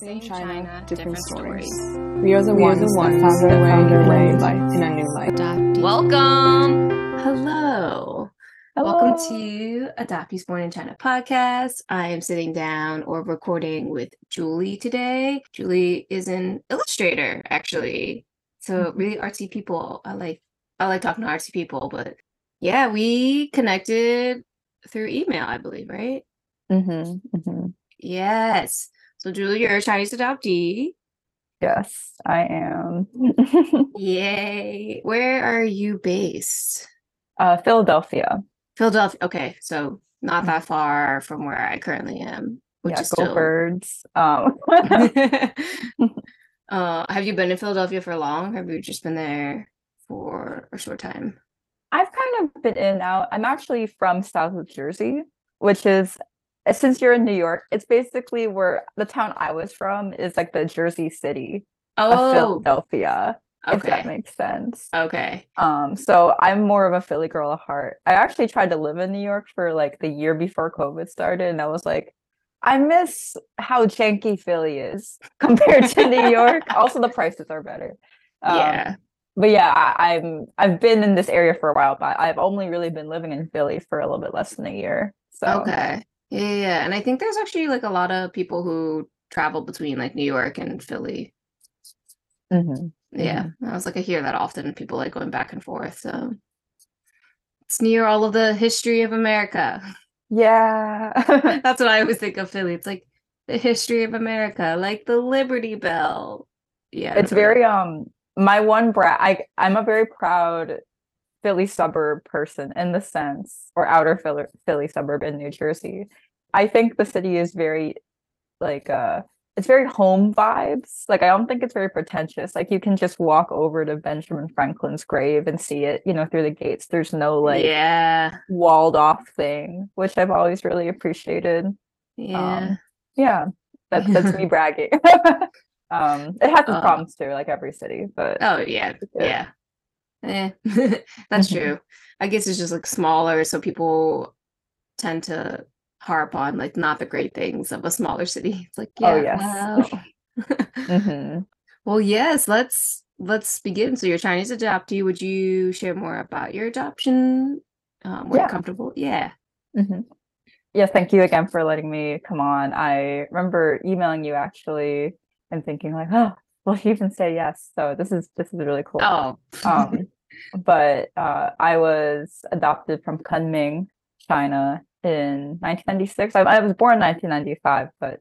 Same China, different, stories. We are the We are ones the that ones found that our way, found our way life in a new life. Welcome. Hello. Hello. Welcome to Adoptees Born in China podcast. I am sitting down or recording with Julie today. Julie is an illustrator, actually. So really artsy people. I like I like talking to artsy people, but yeah, we connected through email, I believe, right? Mm-hmm, mm-hmm. Yes. So Julie, you're a Chinese adoptee. Yes, I am. Yay. Where are you based? uh, Philadelphia. Philadelphia. Okay, so not that far from where I currently am, which yeah, is go still. birds. Um, uh, have you been in Philadelphia for long? Have you just been there for a short time? I've kind of been in and out. I'm actually from South of Jersey, which is since you're in New York, it's basically where the town I was from is like the Jersey City of Oh, Philadelphia, if that okay. makes sense. Okay. Um, so I'm more of a Philly girl at heart. I actually tried to live in New York for like the year before COVID started, and I was like, I miss how janky Philly is compared to New York. Also, the prices are better. Um, Yeah. but yeah, I, I'm I've been in this area for a while, but I've only really been living in Philly for a little bit less than a year. So Okay. Yeah, yeah. And I think there's actually like a lot of people who travel between like New York and Philly. mhm. Yeah. I was like, I hear that often, people like going back and forth. So it's near all of the history of America. yeah. That's what I always think of Philly. It's like the history of America, like the Liberty Bell. Yeah. it's very um my one bra I I'm a very proud Philly suburb person in the sense or outer Philly, Philly suburb in New Jersey. I think the city is very like uh it's very home vibes. Like I don't think it's very pretentious. Like you can just walk over to Benjamin Franklin's grave and see it, you know, through the gates. There's no like yeah. walled off thing, which I've always really appreciated. Yeah. Um, yeah, that's that's me bragging. um, it has its Uh, problems too, like every city, but oh, yeah. Yeah. Yeah. Eh, that's Mhm. true. I guess it's just like smaller, so people tend to harp on like not the great things of a smaller city. It's like, Oh, yeah, yes. wow. Mhm. Well, yes, let's let's begin. So you're Chinese adoptee. Would you share more about your adoption? Um, were you Yeah. comfortable? Yeah. Mm-hmm. Yeah, thank you again for letting me come on. I remember emailing you actually and thinking like, oh, will she even say yes? So this is this is really cool. Oh. Um, but uh, I was adopted from Kunming, China in 1996. I, I was born in 1995, but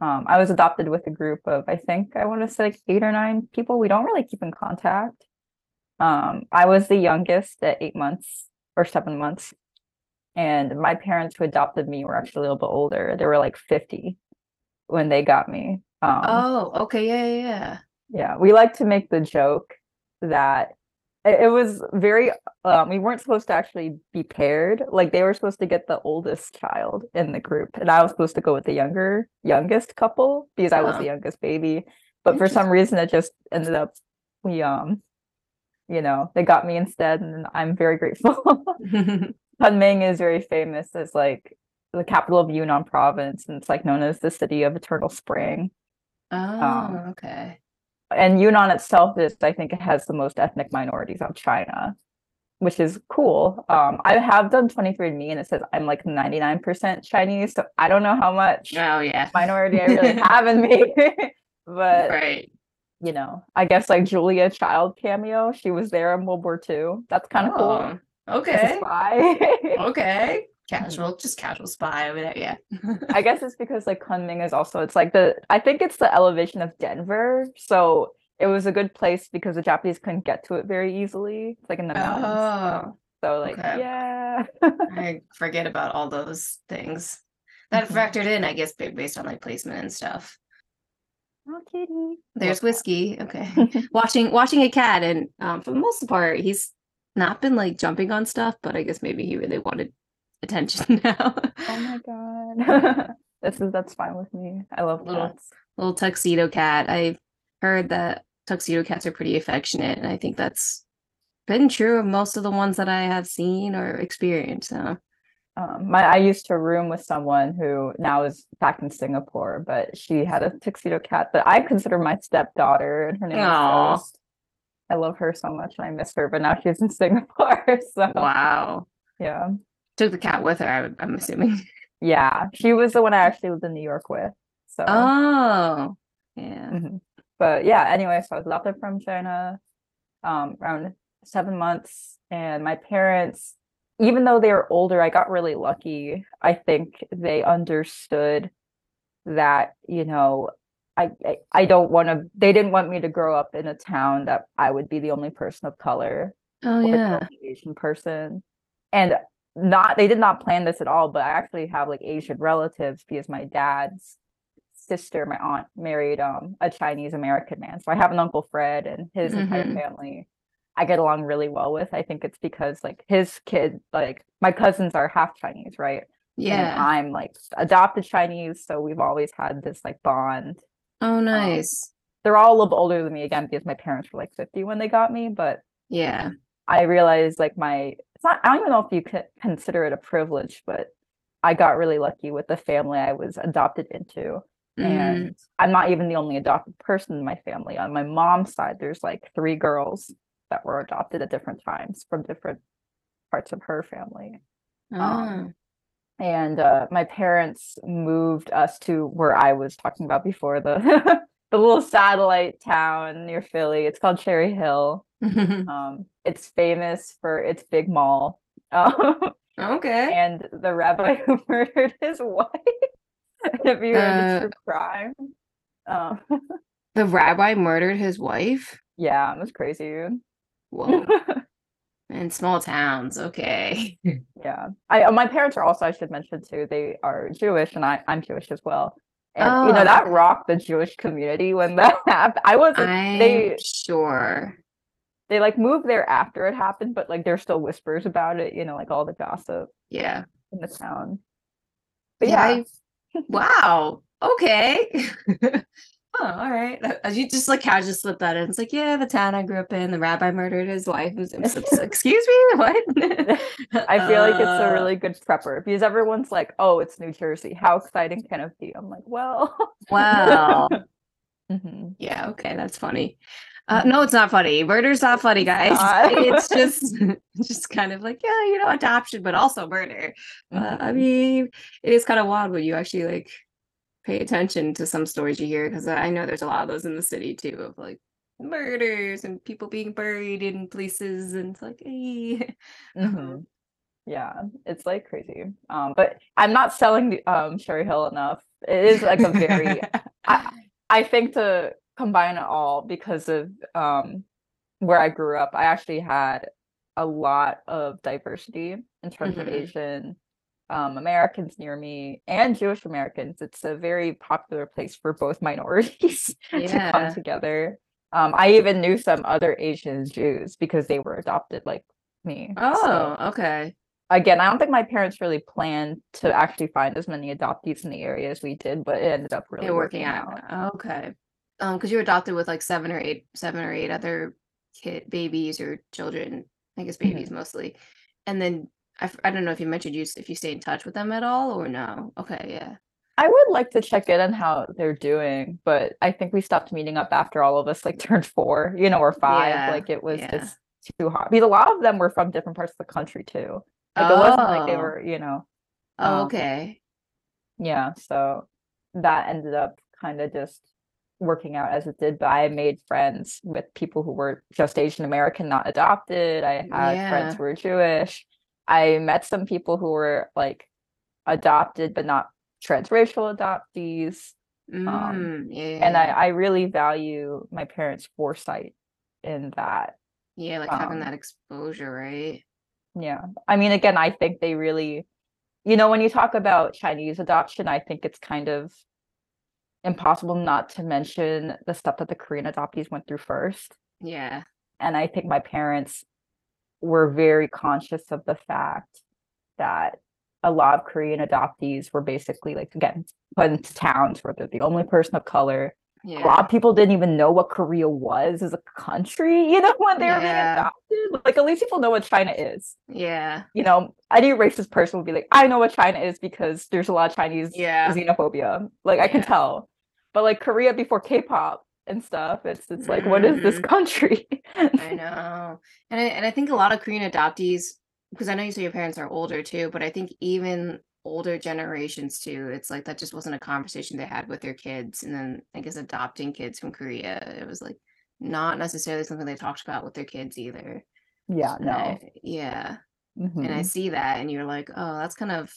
um, I was adopted with a group of, I think, I want to say like eight or nine people. We don't really keep in contact. Um, I was the youngest at eight months or seven months. And my parents who adopted me were actually a little bit older. They were like 50 when they got me. Um, Oh, okay. Yeah, yeah, yeah. yeah, we like to make the joke that it, was very um, we weren't supposed to actually be paired. Like they were supposed to get the oldest child in the group, and I was supposed to go with the younger youngest couple because I was Oh. the youngest baby. But for some reason, it just ended up we um, you know, they got me instead, and I'm very grateful. Kunming is very famous as like the capital of Yunnan province, and it's like known as the city of eternal spring. Oh, okay. and Yunnan itself is, I think, it has the most ethnic minorities of China, which is cool. Um, I have done 23andMe and it says I'm like 99% Chinese, so I don't know how much Oh, yeah. minority I really have in me. but Right. you know, I guess like Julia Child cameo, she was there in World War II. That's kind of cool. Oh, a okay. spy. Okay. Casual, just casual spy over there. Yeah. I guess it's because like Kunming is also it's like the I think it's the elevation of Denver. So it was a good place because the Japanese couldn't get to it very easily. It's like in the mountains. Oh, So like okay. yeah. I forget about all those things that Mhm. factored in, I guess, based on like placement and stuff. oh kitty. There's whiskey. Okay. watching watching a cat, and um, for the most part, he's not been like jumping on stuff, but I guess maybe he really wanted attention now. Oh my god. this is that's fine with me. I love Little- cats. Little tuxedo cat. I've heard that tuxedo cats are pretty affectionate, and I think that's been true of most of the ones that I have seen or experienced. So um, my I used to room with someone who now is back in Singapore, but she had a tuxedo cat that I consider my stepdaughter, and her name Aw. is. I love her so much, and I miss her. But now she's in Singapore, so Wow. yeah, Took the cat with her, I, I'm assuming. yeah. She was the one I actually lived in New York with. So, Oh. Yeah. mhm. but yeah. Anyway, so I was adopted from China, um, around seven months, and my parents, even though they were older, I got really lucky. I think they understood that you know I I, I don't want to. They didn't want me to grow up in a town that I would be the only person of color Oh yeah. Asian person, and not they did not plan this at all. But I actually have like Asian relatives because my dad's sister, my aunt, married um a Chinese American man. So I have an uncle Fred and his entire Mhm. family. I get along really well with. I think it's because like his kid, like my cousins are half Chinese, right? And Yeah. I'm like adopted Chinese, so we've always had this like bond. Oh nice. They're all a little bit older than me again because my parents were like 50 when they got me, but Yeah. I realized like my not I don't even know if you could consider it a privilege, but I got really lucky with the family I was adopted into. Mhm. And I'm not even the only adopted person in my family. On my mom's side, there's like three girls that were adopted at different times from different parts of her family. Oh. um, and uh, my parents moved us to where I was talking about before the the little satellite town near Philly. It's called Cherry Hill. Um, it's famous for its big mall. Um, okay. and the rabbi who murdered his wife. if you heard Uh, the true crime, um, The rabbi murdered his wife? yeah, it was crazy. Whoa. In small towns, okay. yeah, I my parents are also I should mention too. They are Jewish, and I I'm Jewish as well. And you know Oh, that rocked the Jewish community when that happened. I wasn't. I'm they sure. they like moved there after it happened, but like there's still whispers about it. You know, like all the gossip Yeah. in the town. But Yeah. yeah, wow. Okay. Oh, all right. You just like casually slip that in. It's like, yeah, the town I grew up in, the rabbi murdered his wife. It was- it was- Excuse me? What? I feel like it's a Uh, really good prepper because everyone's like, "Oh, it's New Jersey. How exciting can it be?" I'm like, "Well, Wow. Mhm. Yeah, okay, that's funny. Uh, no, it's not funny. Murder's not funny, guys. not. It's just just kind of like, yeah, you know, adoption, but also murder. Uh, I Mhm. mean, it is kind of wild when you actually like pay attention to some stories you hear because I know there's a lot of those in the city too of like murders and people being buried in places and it's like, hey. Mhm. yeah, it's like crazy. Um, but I'm not selling the um Cherry Hill enough. It is like a very I, I think to combine it all because of um where I grew up, I actually had a lot of diversity in terms of Mhm. Asian um, Americans near me and Jewish Americans. It's a very popular place for both minorities to come together. Um, I even knew some other Asian Jews because they were adopted like me. So, oh, okay. again, I don't think my parents really planned to actually find as many adoptees in the area as we did, but it ended up really They're working out. Okay. Um, because you were adopted with like seven or eight, seven or eight other kid babies or children. I guess Mhm. babies mostly. And then I, f- I don't know if you mentioned you if you stay in touch with them at all or no. Okay, yeah. I would like to check in on how they're doing, but I think we stopped meeting up after all of us like turned four, you know, or five. Yeah, Like it was yeah. just too hot. Because a lot of them were from different parts of the country too. Like it wasn't like they Oh. were, you know, Oh, um, okay. yeah. So that ended up kind of just working out as it did. But I made friends with people who were just Asian American, not adopted. I had friends who were Jewish. I met some people who were like adopted but not transracial adoptees. Mm, yeah. And I, I really value my parents' foresight in that. yeah, like having um, that exposure, right? Yeah. I mean, again, I think they really, you know, when you talk about Chinese adoption, I think it's kind of impossible not to mention the stuff that the Korean adoptees went through first. Yeah. And I think my parents were very conscious of the fact that a lot of Korean adoptees were basically like, again, put into towns where they're the only person of color. a lot of people didn't even know what Korea was as a country, you know, when they were being adopted. Like at least people know what China is. Yeah. You know, any racist person would be like, I know what China is because there's a lot of Chinese Yeah. xenophobia. Like I can tell. But like Korea before K-pop and stuff, it's it's like, what is this Mhm. country? I know. And I and I think a lot of Korean adoptees, because I know you say your parents are older too, but I think even older generations too, it's like that just wasn't a conversation they had with their kids. And then I guess adopting kids from Korea, it was like not necessarily something they talked about with their kids either. yeah, no. I- yeah. And I Mhm. see that and you're like, oh, that's kind of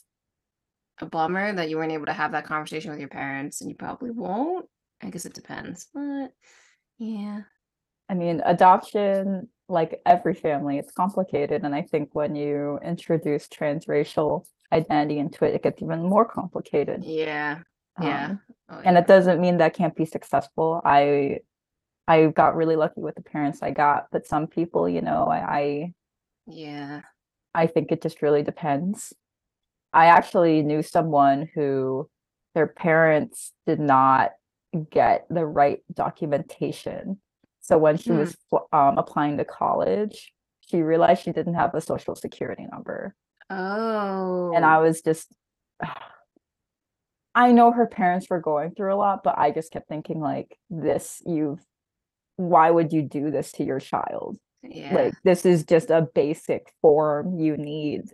a bummer that you weren't able to have that conversation with your parents and you probably won't. I guess it depends. But yeah. I mean, adoption, like every family, it's complicated. And I think when you introduce transracial identity into it, it gets even more complicated. Yeah. Yeah. Um, Oh, and it doesn't mean that can't be successful. I I got really lucky with the parents I got, but some people, you know, I I, Yeah. I think it just really depends. I actually knew someone who their parents did not get the right documentation. So when she Hmm. was um, applying to college, she realized she didn't have a social security number. Oh. And I was just, I know her parents were going through a lot, but I just kept thinking, like, this, you've, why would you do this to your child? yeah. Like, this is just a basic form you need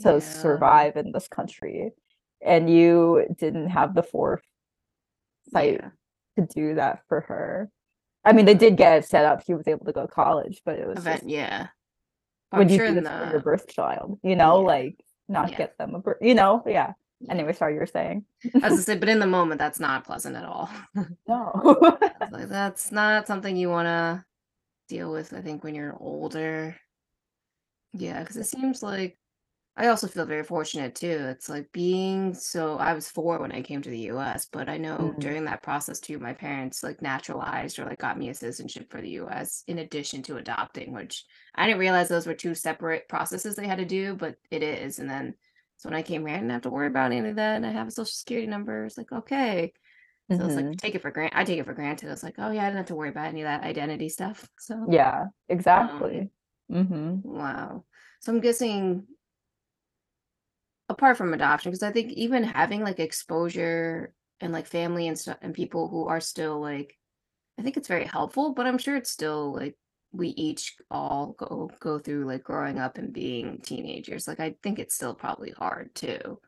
to yeah. survive in this country. And you didn't have the foresight Yeah. to do that for her. I mean, they did get it set up. She was able to go to college, but it was Event, just, yeah. would I'm you sure do in this for your the birth child? You know, Yeah. like not Yeah. get them a birth, you know? Yeah. Anyway, sorry, you were saying. As I was but in the moment, that's not pleasant at all. No. like that's not something you want to deal with. I think when you're older. Yeah, because it seems like I also feel very fortunate too. It's like being so I was four when I came to the US, but I know Mm. during that process too, my parents like naturalized or like got me a citizenship for the US in addition to adopting, which I didn't realize those were two separate processes they had to do, but it is. And then so when I came here, I didn't have to worry about any of that. And I have a social security number. It's like, okay. So it's like Mhm. take it for granted. I take it for granted. It's like, oh yeah, I didn't have to worry about any of that identity stuff. So Yeah, exactly. hmm Wow. So I'm guessing apart from adoption, because I think even having like exposure and like family and stuff and people who are still like I think it's very helpful, but I'm sure it's still like we each all go go through like growing up and being teenagers. Like I think it's still probably hard too.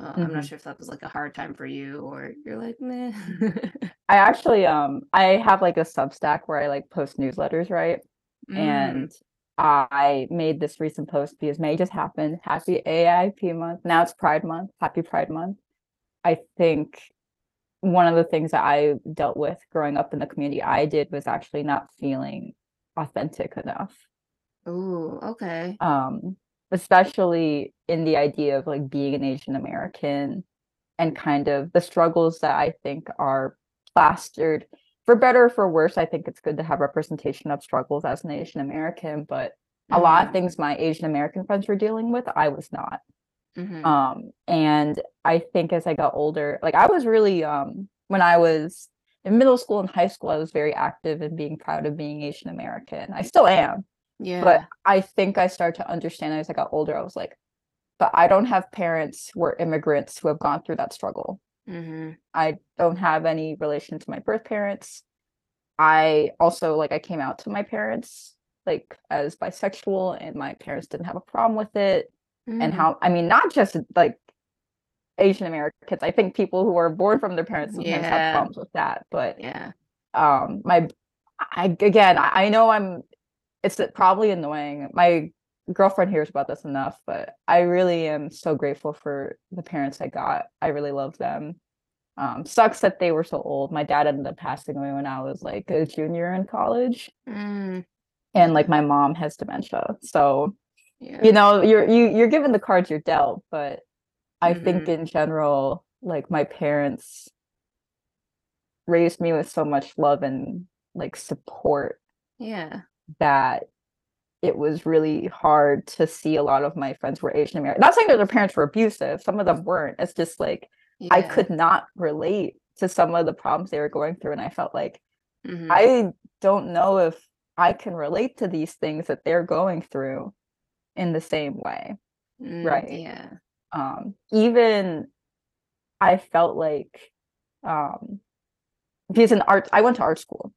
Uh, I'm not Mhm. sure if that was like a hard time for you or you're like, meh. I actually um I have like a Substack where I like post newsletters, right? Mm, And I made this recent post because May just happened. Happy AIP month. Now it's Pride month. Happy Pride month. I think one of the things that I dealt with growing up in the community I did was actually not feeling authentic enough. Ooh, okay. Um, especially in the idea of like being an Asian American and kind of the struggles that I think are plastered for better or for worse. I think it's good to have representation of struggles as an Asian American, but a lot of Mhm, things my Asian American friends were dealing with, I was not. mhm. Um, and I think as I got older, like I was really um when I was in middle school and high school, I was very active in being proud of being Asian American. I still am, Yeah. but I think I started to understand as I got older, I was like, but I don't have parents who are immigrants who have gone through that struggle. Hmm I don't have any relation to my birth parents. I also like I came out to my parents like as bisexual and my parents didn't have a problem with it and Mm. how I mean not just like Asian Americans. I think people who are born from their parents sometimes Yeah. have problems with that. But Yeah. um my I again I, I know I'm it's probably annoying. My girlfriend hears about this enough, but I really am so grateful for the parents I got. I really love them. Um sucks that they were so old. My dad ended up passing away when I was like a junior in college. Mm, And like my mom has dementia. So yeah. you know you're you you're given the cards you're dealt but i think Mhm. in general like my parents raised me with so much love and like support Yeah. that it was really hard to see a lot of my friends were asian american not saying that their parents were abusive some of them weren't it's just like i could not relate to some of the problems they were going through and i felt like Mhm. i don't know if i can relate to these things that they're going through in the same way Mm, right. Yeah. um even i felt like um because in art i went to art school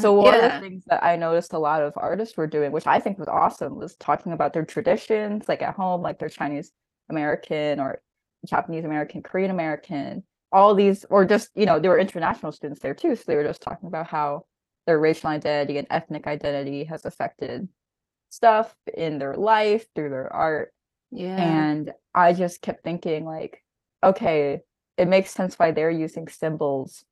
so one of the things that i noticed a lot of artists were doing which i think was awesome was talking about their traditions like at home like their chinese american or japanese american korean american all these or just you know there were international students there too so they were just talking about how their racial identity and ethnic identity has affected stuff in their life through their art Yeah. and I just kept thinking, like, okay, it makes sense why they're using symbols,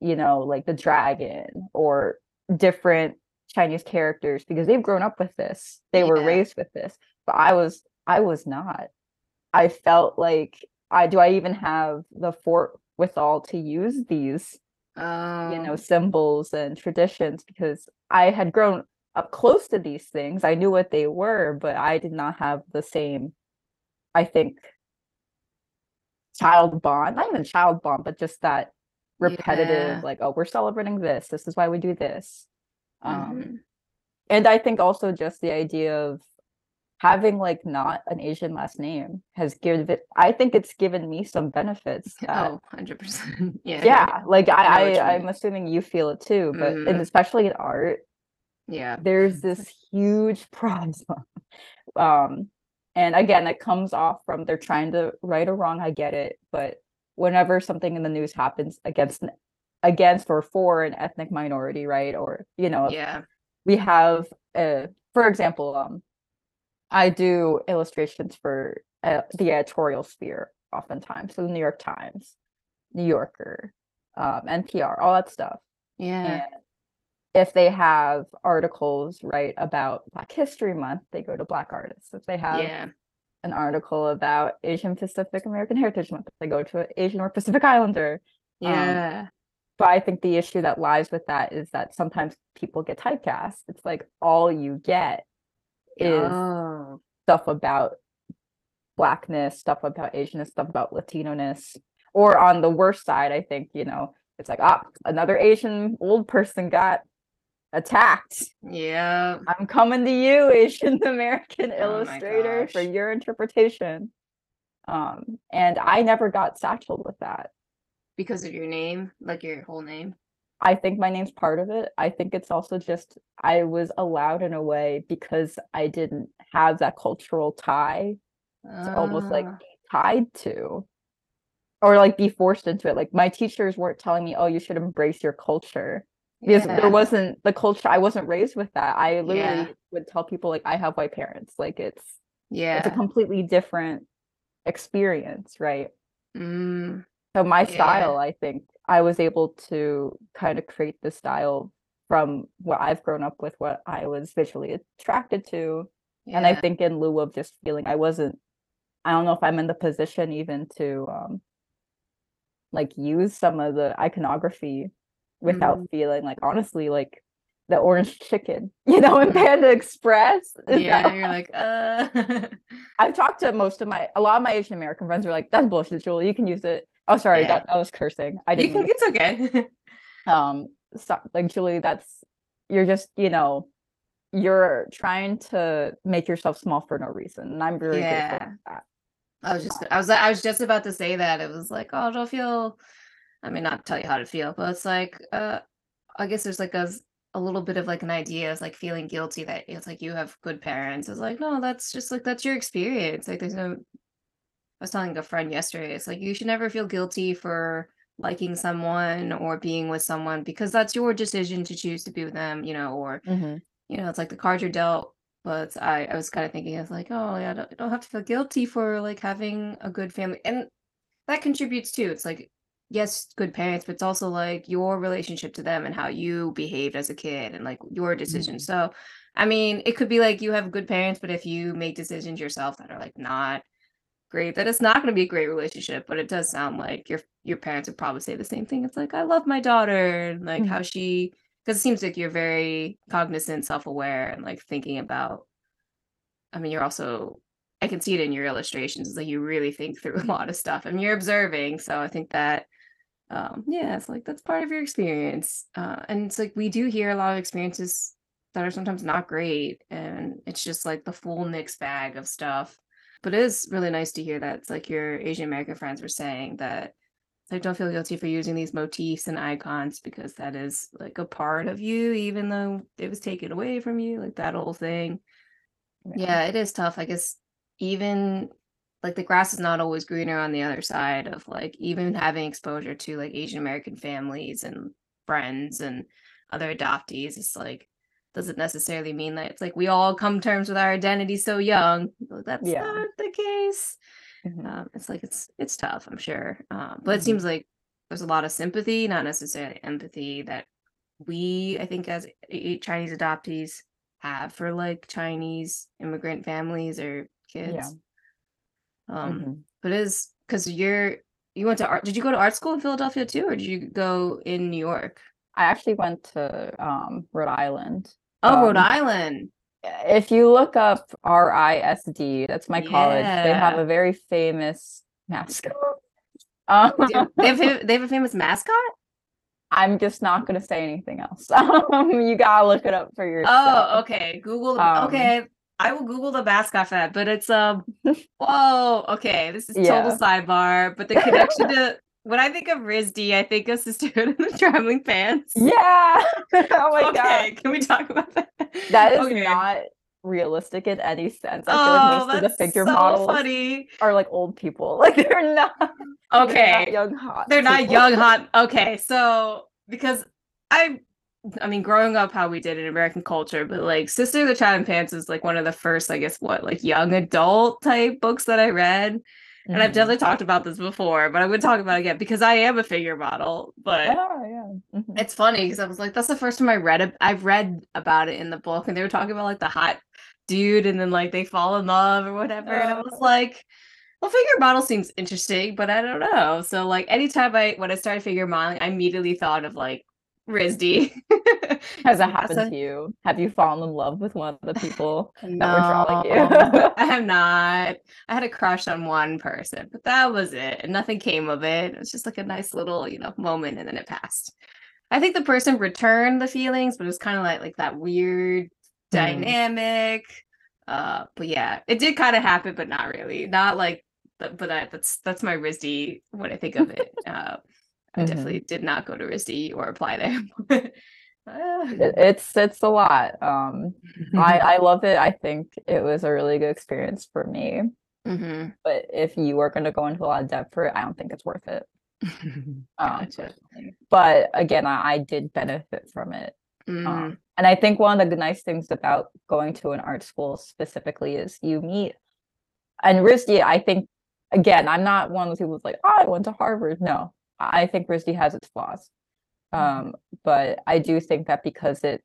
you know, like the dragon or different Chinese characters because they've grown up with this. They were raised with this. But I was I was not. I felt like I do I even have the forewithal to use these, oh. you know, um. symbols and traditions because I had grown up close to these things. I knew what they were, but I did not have the same, I think, child bond, not even child bond, but just that repetitive, Yeah. like, oh, we're celebrating this. This is why we do this. Um, Mhm. and I think also just the idea of having like not an Asian last name has given it, I think it's given me some benefits. that- Oh, 100%. Yeah. yeah, like I i, I i'm assuming you feel it too, but and Mhm. especially in art, Yeah. there's this huge problem. um, and again, it comes off from they're trying to right or wrong. I get it, but whenever something in the news happens against against or for an ethnic minority, right, or you know, Yeah. we have, uh, for example, um, I do illustrations for uh, the editorial sphere oftentimes, so the New York Times, New Yorker, um, NPR, all that stuff. Yeah. And if they have articles right about Black History Month, they go to Black artists. If they have Yeah. An article about Asian Pacific American Heritage Month, they go to an Asian or Pacific Islander. Um, Yeah. But I think the issue that lies with that is that sometimes people get typecast. It's like all you get is oh. stuff about blackness, stuff about Asianness, stuff about Latino-ness. Or on the worst side, I think, you know, it's like, ah, another Asian old person got attacked. Yeah. I'm coming to you, Asian American Oh illustrator, for your interpretation. Um, and I never got satcheled with that. Because of your name, like your whole name. I think my name's part of it. I think it's also just I was allowed in a way because I didn't have that cultural tie to almost like Ah. tied to or like be forced into it. Like my teachers weren't telling me, oh, you should embrace your culture. Because Yeah. there wasn't the culture, I wasn't raised with that. I literally Yeah. would tell people like I have white parents. Like it's Yeah. it's a completely different experience, right? Mm. So my Yeah. style, I think I was able to kind of create the style from what I've grown up with, what I was visually attracted to. And I think in lieu of just feeling I wasn't, I don't know if I'm in the position even to um like use some of the iconography without Mm. feeling like honestly like the orange chicken, you know, in Panda Express. Yeah. You're like, uh. I've talked to most of my a lot of my Asian American friends are like, that's bullshit, Julie. You can use it. Oh, sorry, Yeah. that, that was cursing. I didn't can, it's okay. um so, like Julie, that's you're just, you know, you're trying to make yourself small for no reason. And I'm really grateful Yeah. for that. I was just I was I was just about to say that. It was like, oh, don't feel I mean not tell you how to feel, but it's like uh I guess there's like a, a little bit of like an idea of like feeling guilty that it's like you have good parents. It's like, no, that's just like that's your experience. Like there's no I was telling a friend yesterday, it's like you should never feel guilty for liking someone or being with someone because that's your decision to choose to be with them, you know, or you know, it's like the cards you're dealt. But I, I was kind of thinking, it's like, oh yeah, I don't, I don't have to feel guilty for like having a good family, and that contributes too. It's like, yes, good parents, but it's also like your relationship to them and how you behaved as a kid and like your decisions. So, I mean, it could be like you have good parents, but if you make decisions yourself that are like not great, that it's not going to be a great relationship. But it does sound like your your parents would probably say the same thing. It's like, I love my daughter, and like Mhm. how she because it seems like you're very cognizant, self-aware, and like thinking about. I mean, you're also. I can see it in your illustrations. It's like you really think through a lot of stuff, and you're observing. So I think that um yeah it's like that's part of your experience uh and it's like we do hear a lot of experiences that are sometimes not great and it's just like the full mixed bag of stuff but it is really nice to hear that it's like your asian american friends were saying that like don't feel guilty for using these motifs and icons because that is like a part of you even though it was taken away from you like that whole thing. Yeah, yeah it is tough i guess even like the grass is not always greener on the other side of like even having exposure to like Asian American families and friends and other adoptees. It's like doesn't necessarily mean that it's like we all come terms with our identity so young. That's yeah. not the case. Mm-hmm. Um, it's like it's it's tough, I'm sure. Um, but mm-hmm. it seems like there's a lot of sympathy, not necessarily empathy, that we I think as Chinese adoptees have for like Chinese immigrant families or kids. Yeah. Um, mm-hmm. but it is because you're you went to art. Did you go to art school in Philadelphia too, or did you go in New York? I actually went to um, Rhode Island. Oh, um, Rhode Island. If you look up RISD, that's my yeah. college. They have a very famous mascot. Um, they, have, they have a famous mascot. I'm just not going to say anything else. Um, you gotta look it up for yourself. Oh, okay. Google. Um, okay, I will Google the mascot fat, but it's um whoa, okay. This is total yeah. sidebar. But the connection to when I think of RISD, I think of Sisterhood of the Traveling Pants. Yeah. oh my okay, god. Can we talk about that? That is okay. not realistic in any sense. I feel oh, like most of the figure so models funny. are like old people. Like they're not okay. They're not young hot. They're people. not young hot. Okay, so because I I mean, growing up how we did in American culture, but like Sister of the Traveling Pants is like one of the first, I guess, what like young adult type books that I read. Mm-hmm. And I've mm-hmm. definitely talked about this before, but I would talk about it again because I am a figure model. But yeah, yeah. Mm-hmm. it's funny because I was like, that's the first time I read it. I've read about it in the book, and they were talking about like the hot dude, and then like they fall in love or whatever. Uh, and I was like, well, figure model seems interesting, but I don't know. So like anytime I when I started figure modeling, I immediately thought of like RISD. Has that happened to you? Have you fallen in love with one of the people no, that were drawing you? I have not. I had a crush on one person, but that was it. And nothing came of it. It was just like a nice little, you know, moment and then it passed. I think the person returned the feelings, but it was kind of like like that weird mm. dynamic. Uh, but yeah, it did kind of happen, but not really. Not like but, but that, that's that's my RISD when I think of it. Uh, I mm-hmm. definitely did not go to RISD or apply there. it's it's a lot. Um, I I love it. I think it was a really good experience for me. Mm-hmm. But if you are going to go into a lot of depth for it, I don't think it's worth it. um, but again, I, I, did benefit from it. Mm. Um, and I think one of the nice things about going to an art school specifically is you meet and RISD, I think again, I'm not one of those people who's like, oh, I went to Harvard. No, I think RISD has its flaws. Mm-hmm. Um, but I do think that because it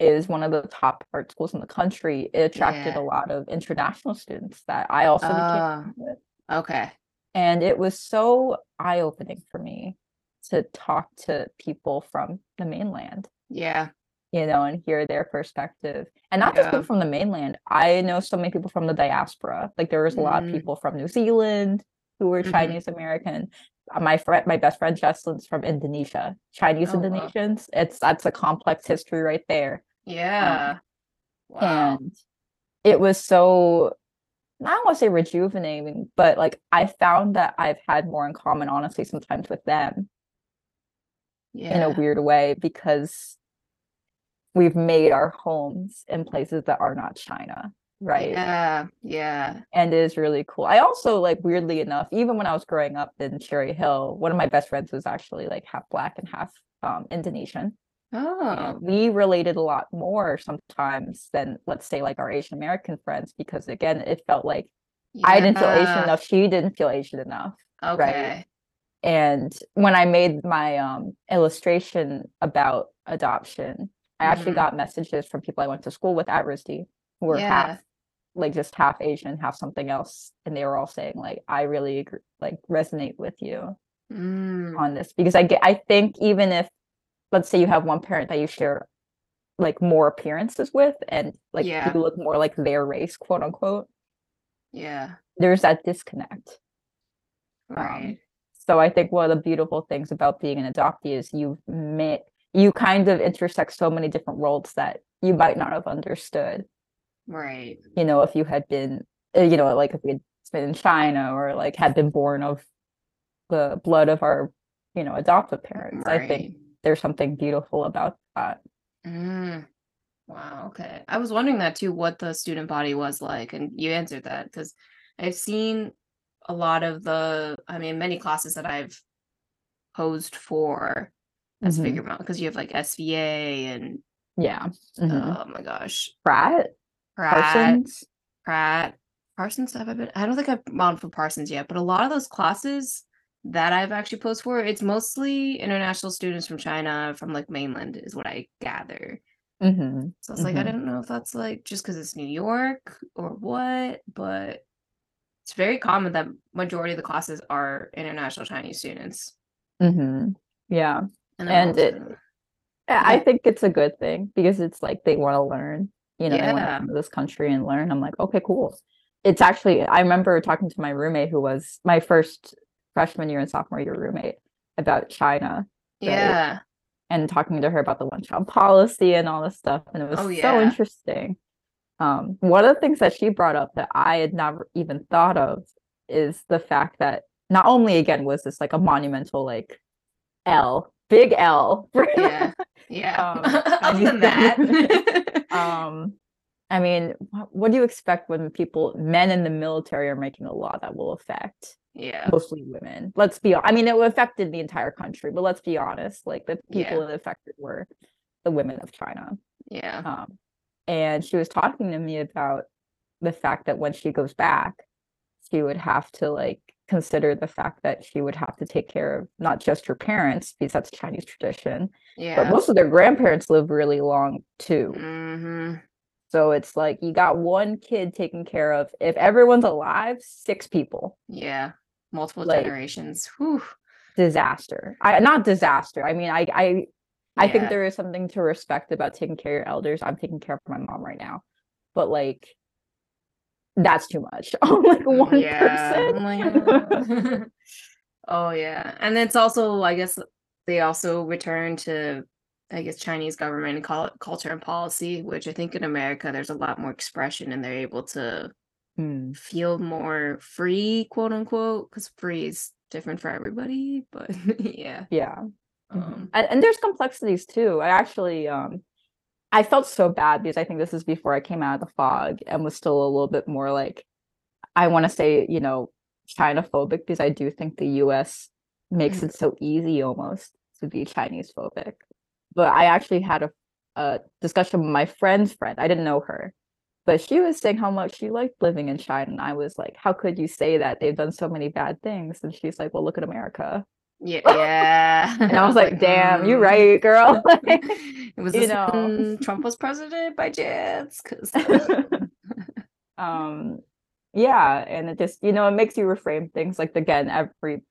is one of the top art schools in the country, it attracted yeah. a lot of international students that I also uh, became with. Okay. And it was so eye opening for me to talk to people from the mainland. Yeah. You know, and hear their perspective. And not yeah. just people from the mainland. I know so many people from the diaspora. Like there was a lot mm. of people from New Zealand who were mm-hmm. Chinese American. My friend my best friend Jesslyn's from Indonesia. Chinese oh, Indonesians. Wow. It's that's a complex history right there. Yeah. Um, wow. And it was so I don't want to say rejuvenating, but like I found that I've had more in common, honestly, sometimes with them. Yeah. In a weird way, because we've made our homes in places that are not China right. Yeah yeah. And it is really cool. I also like weirdly enough even when i was growing up in cherry hill one of my best friends was actually like half black and half um, indonesian. Oh. we related a lot more sometimes than let's say like our asian american friends because again it felt like yeah. i didn't feel asian enough she didn't feel asian enough okay. Right? and when i made my um, illustration about adoption i mm-hmm. actually got messages from people i went to school with at RISD who were yeah. half like just half Asian, half something else, and they were all saying like, "I really agree, like resonate with you mm. on this," because I get, I think even if, let's say you have one parent that you share like more appearances with, and like yeah. you look more like their race, quote unquote. Yeah, there's that disconnect. Right. Um, So I think one of the beautiful things about being an adoptee is you've met you kind of intersect so many different worlds that you might not have understood. Right. You know, if you had been, uh, you know, like if we had been in China or like had been born of the blood of our, you know, adoptive parents. Right. I think there's something beautiful about that. Mm. Wow. Okay. I was wondering that too, what the student body was like, and you answered that because I've seen a lot of the, I mean, many classes that I've posed for as Mhm. figure model because you have like SVA and Yeah. Mhm. oh my gosh, Pratt, Pratt, Parsons. Pratt, Parsons. Have I been? I don't think I've modeled for Parsons yet, but a lot of those classes that I've actually posed for, it's mostly international students from China, from like mainland, is what I gather. hmm So it's like I Mhm. don't know if that's like just because it's New York or what, but it's very common that majority of the classes are international Chinese students. hmm Yeah. And, And it- I think it's a good thing because it's like they want to learn, you know, they want to this country and learn. I'm like, okay, cool. It's actually, I remember talking to my roommate who was my first freshman year and sophomore year roommate about China yeah, and talking to her about the one child policy and all this stuff. And it was Oh, so interesting. Um, one of the things that she brought up that I had never even thought of is the fact that not only again was this like a monumental like L, big L yeah, yeah. Um, Other than that, um i mean what do you expect when people men in the military are making a law that will affect yeah, mostly women? Let's be i mean it affected the entire country but let's be honest like the people Yeah. it affected were the women of china. Yeah, um and she was talking to me about the fact that when she goes back she would have to like consider the fact that she would have to take care of not just her parents because that's chinese tradition but most of their grandparents live really long too hmm so it's like you got one kid taken care of. If everyone's alive, six people. Yeah, multiple Like- generations. Whew. Disaster. I not disaster. I mean, I I I think there is something to respect about taking care of your elders. I'm taking care of my mom right now. But like that's too much. on like one yeah. person. Oh oh yeah. And it's also, I guess they also return to I guess Chinese government culture and policy, which I think in America there's a lot more expression and they're able to Hmm. feel more free, quote unquote, because free is different for everybody. But yeah. Yeah. Mhm. Um, and, and there's complexities too. I actually um I felt so bad because I think this is before I came out of the fog and was still a little bit more like I want to say, you know, China phobic because I do think the US makes Mhm. it so easy almost to be Chinese phobic. But I actually had a, a discussion with my friend's friend. I didn't know her, but she was saying how much she liked living in China. And I was like, how could you say that? They've done so many bad things. And she's like, well, look at America. Yeah. Yeah. And I was like, damn, you're right, girl. it was you know. Trump was president by chance? Because um yeah and it just you know it makes you reframe things like again every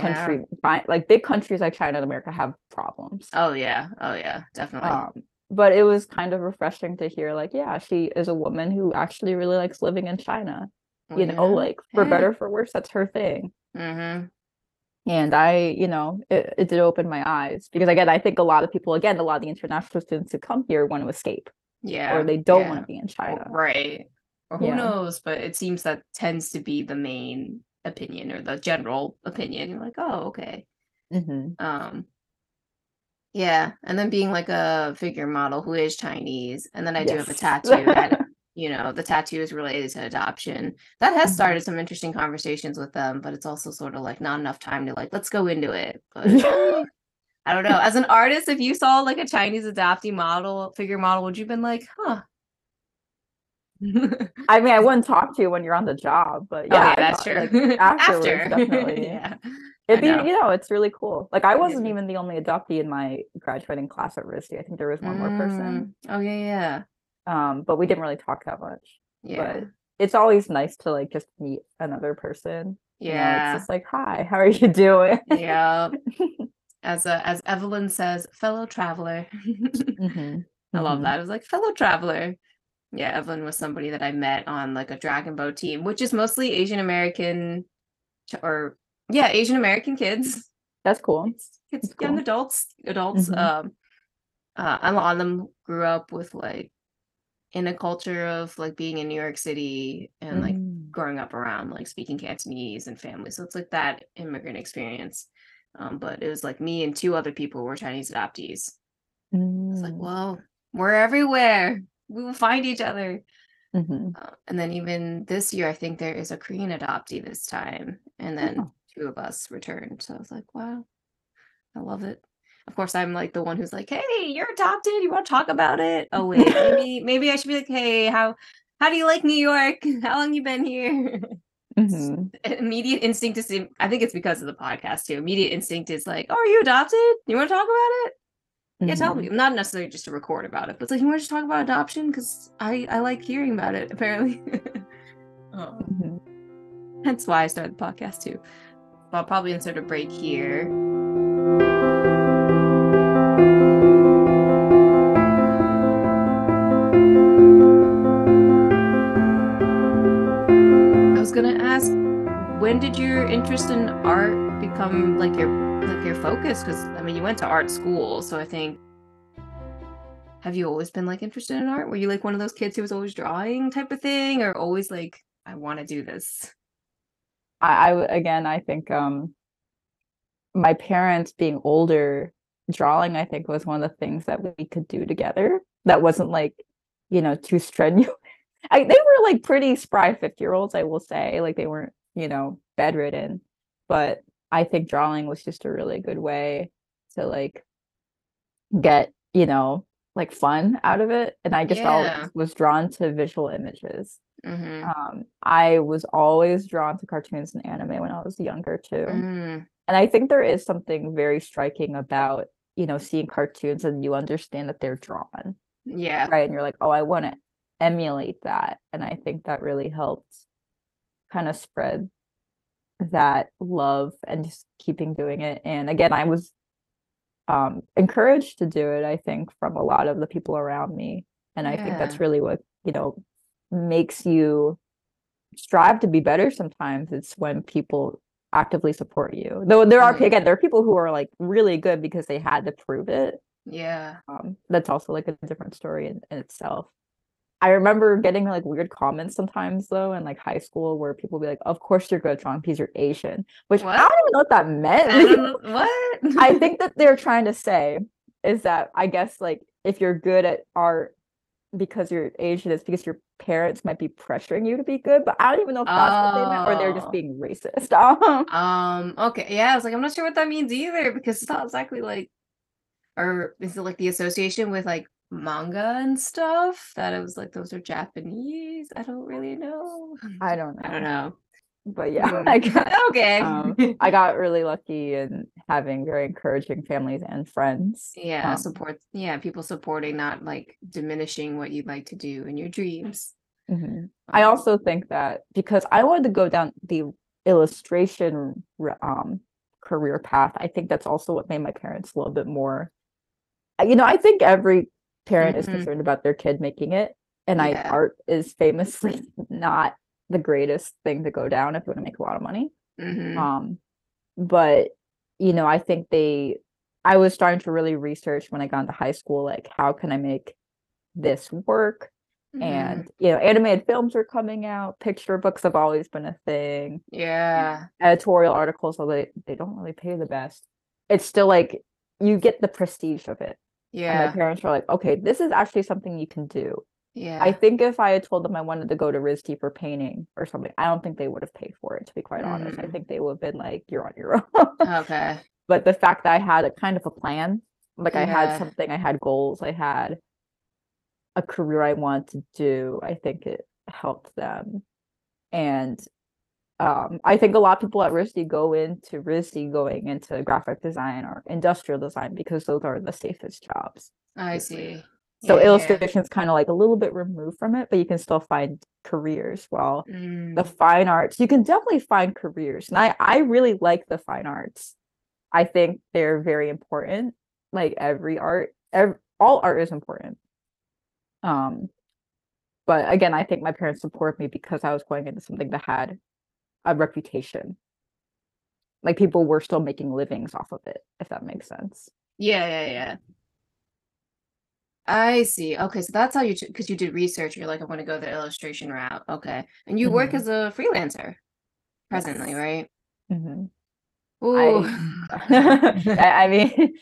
country like big countries like china and america have problems Oh yeah. Oh yeah. Definitely. um but it was kind of refreshing to hear like yeah she is a woman who actually really likes living in china you know like for Yeah. better for worse that's her thing Mm-hmm. And i you know it, it did open my eyes because again i think a lot of people again a lot of the international students who come here want to escape Yeah. or they don't yeah. want to be in china Right. Or who Yeah. knows? But it seems that tends to be the main opinion or the general opinion. You're like, oh, okay. hmm Um yeah. And then being like a figure model who is Chinese. And then I do have a tattoo you know, the tattoo is related to adoption. That has Mhm. started some interesting conversations with them, but it's also sort of like not enough time to like, let's go into it. But I don't know. As an artist, if you saw like a Chinese adoptee model, figure model, would you have been like, huh? I mean, I wouldn't talk to you when you're on the job, but yeah, okay, I that's true. like, afterwards, definitely. yeah. It'd be, you know, it's really cool. Like, I wasn't even the only adoptee in my graduating class at RISD. I think there was one more person, Oh yeah, yeah, um, but we didn't really talk that much. yeah, yeah, But it's always nice to like just meet another person. you know, yeah, it's just like, hi, how are you doing? yeah. As a, as Evelyn says, fellow traveler. Mhm, I love mhm. that. I was like fellow traveler. Yeah, Evelyn was somebody that I met on like a dragon boat team, which is mostly Asian American or yeah, Asian American kids. That's cool. Kids That's young cool. adults, adults. Mhm. Um, uh, a lot of them grew up with like in a culture of like being in New York City and like Mm. growing up around like speaking Cantonese and family. So it's like that immigrant experience. Um, but it was like me and two other people were Chinese adoptees. It's like, Mm. well, we're everywhere. We will find each other. Mhm. Uh, and then even this year, I think there is a Korean adoptee this time. And then Oh. two of us returned. So I was like, wow, I love it. Of course, I'm like the one who's like, hey, you're adopted. You want to talk about it? Oh wait, maybe maybe I should be like, hey, how how do you like New York? How long you been here? Mhm. Immediate instinct is to- I think it's because of the podcast too. Immediate instinct is like, oh, are you adopted? You want to talk about it? Yeah, tell me. Not necessarily just to record about it, but it's like you want to talk about adoption because I I like hearing about it. Apparently, oh. Mhm. hence why I started the podcast too. I'll probably insert a break here. Gonna ask, when did your interest in art become like your like your focus? Because I mean, you went to art school, so I think. Have you always been like interested in art? Were you like one of those kids who was always drawing type of thing, or always like I want to do this? I, I again, I think um, my parents being older, drawing, I think was one of the things that we could do together. That wasn't like, you know, too strenuous. I, they were like pretty spry 50 year olds, I will say. Like they weren't, you know, bedridden. But I think drawing was just a really good way to like get, you know, like fun out of it. And I just Yeah. always was drawn to visual images. Mm-hmm. Um, I was always drawn to cartoons and anime when I was younger too. Mm, And I think there is something very striking about, you know, seeing cartoons and you understand that they're drawn, yeah. right? And you're like, oh, I want to emulate that. And I think that really helped kind of spread that love and just keeping doing it. And again, I was um encouraged to do it, I think, from a lot of the people around me. And I think that's really what, you know, makes you strive to be better sometimes. It's when people actively support you. Though there are Mhm. again, there are people who are like really good because they had to prove it. Yeah. Um, that's also like a different story in, in itself. I remember getting like weird comments sometimes though in like high school where people be like, "Of course you're good because you're Asian," which I don't even know what that meant. I what? I think that they're trying to say is that I guess like if you're good at art because you're Asian, it's because your parents might be pressuring you to be good. But I don't even know if that's what they meant or they're just Oh. being racist. Um, Um, okay, yeah, I was like, I'm not sure what that means either because it's not exactly like, or is it like the association with like manga and stuff that it was like those are Japanese? I don't really know. I don't know. I don't know. But yeah, Mm. I got, okay. um, I got really lucky in having very encouraging families and friends. yeah, um, support. Yeah, people supporting, not like diminishing what you'd like to do in your dreams. Mhm. I Um, also think that because I wanted to go down the illustration um career path, I think that's also what made my parents a little bit more. You know, I think every parent is Mhm. concerned about their kid making it, and I art is famously not the greatest thing to go down if you want to make a lot of money. mhm. Um, but you know, I think they. I was starting to really research when I got into high school, like how can I make this work? Mhm. and you know animated films are coming out picture books have always been a thing yeah, editorial articles although they, they don't really pay the best it's still like you get the prestige of it and my parents were like okay this is actually something you can do yeah. i think if i had told them i wanted to go to risd for painting or something i don't think they would have paid for it to be quite honest i Mm. think they would have been like you're on your own okay. but the fact that i had a kind of a plan like i had something i had goals i had a career i wanted to do i think it helped them and um, i think a lot of people at risd go into risd going into graphic design or industrial design because those are the safest jobs I see. so Yeah, illustration is kind of like a little bit removed from it but you can still find careers while Mm. the fine arts you can definitely find careers and i i really like the fine arts i think they're very important like every art ev- all art is important um but again i think my parents supported me because i was going into something that had a reputation like people were still making livings off of it, if that makes sense. Yeah, yeah, yeah. I see. Okay, so that's how you because you did research. You're like, I want to go the illustration route. Okay, and you work Mhm. as a freelancer presently, Yes. right? Mhm. Ooh. I, I mean,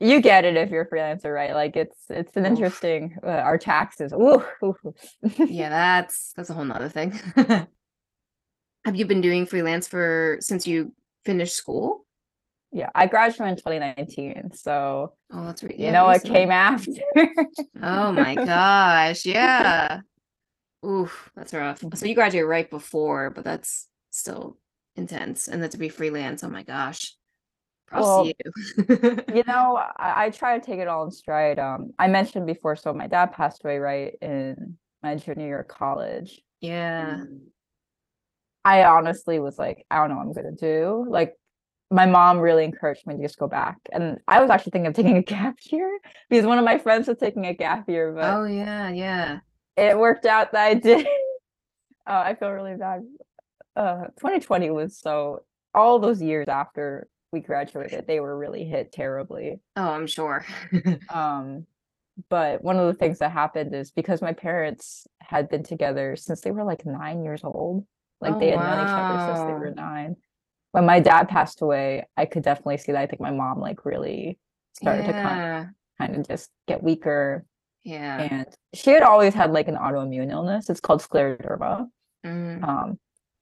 you get it if you're a freelancer, right? Like it's it's an interesting. Uh, our taxes. Ooh. yeah, that's that's a whole nother thing. Have you been doing freelance for since you finished school? yeah. I graduated in 2019, so Oh, that's right. you know what came after. Oh my gosh, yeah. Oof, that's rough. So you graduated right before, but that's still intense. And then to be freelance, oh my gosh. Well, you. you know, I, I try to take it all in stride. Um, I mentioned before, so my dad passed away right in my junior year of college. Yeah. I honestly was like, I don't know what I'm gonna do. Like, my mom really encouraged me to just go back, and I was actually thinking of taking a gap year because one of my friends was taking a gap year, but Oh yeah, yeah. it worked out that I did. uh, I feel really bad. Uh, 2020 was so all those years after we graduated, they were really hit terribly. Oh, I'm sure. Um, but one of the things that happened is because my parents had been together since they were like nine years old, like Oh, they had known each other since they were nine. When my dad passed away, I could definitely see that. I think my mom like really started to kind Yeah. kind of just get weaker, Yeah. and she had always had like an autoimmune illness. It's called scleroderma. Mm. Um,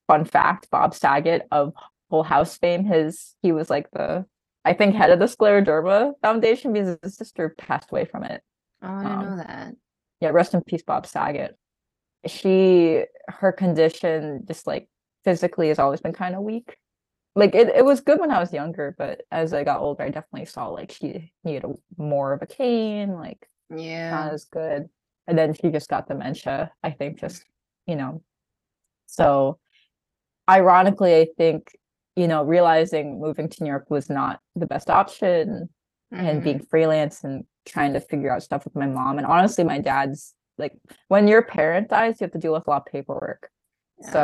fun fact: Bob Saget of Full House fame, his he was like the I think head of the scleroderma foundation because his sister passed away from it. Oh, I didn't um, know that. yeah, rest in peace, Bob Saget. She, her condition, just like physically, has always been kind of weak. Like it, it was good when I was younger, but as I got older, I definitely saw like she needed a, more of a cane, like Yeah. not as good. And then she just got dementia, I think, just, you know. So, ironically, I think, you know, realizing moving to New York was not the best option and Mhm. being freelance and trying to figure out stuff with my mom. And honestly, my dad's like when your parent dies, you have to deal with a lot of paperwork. So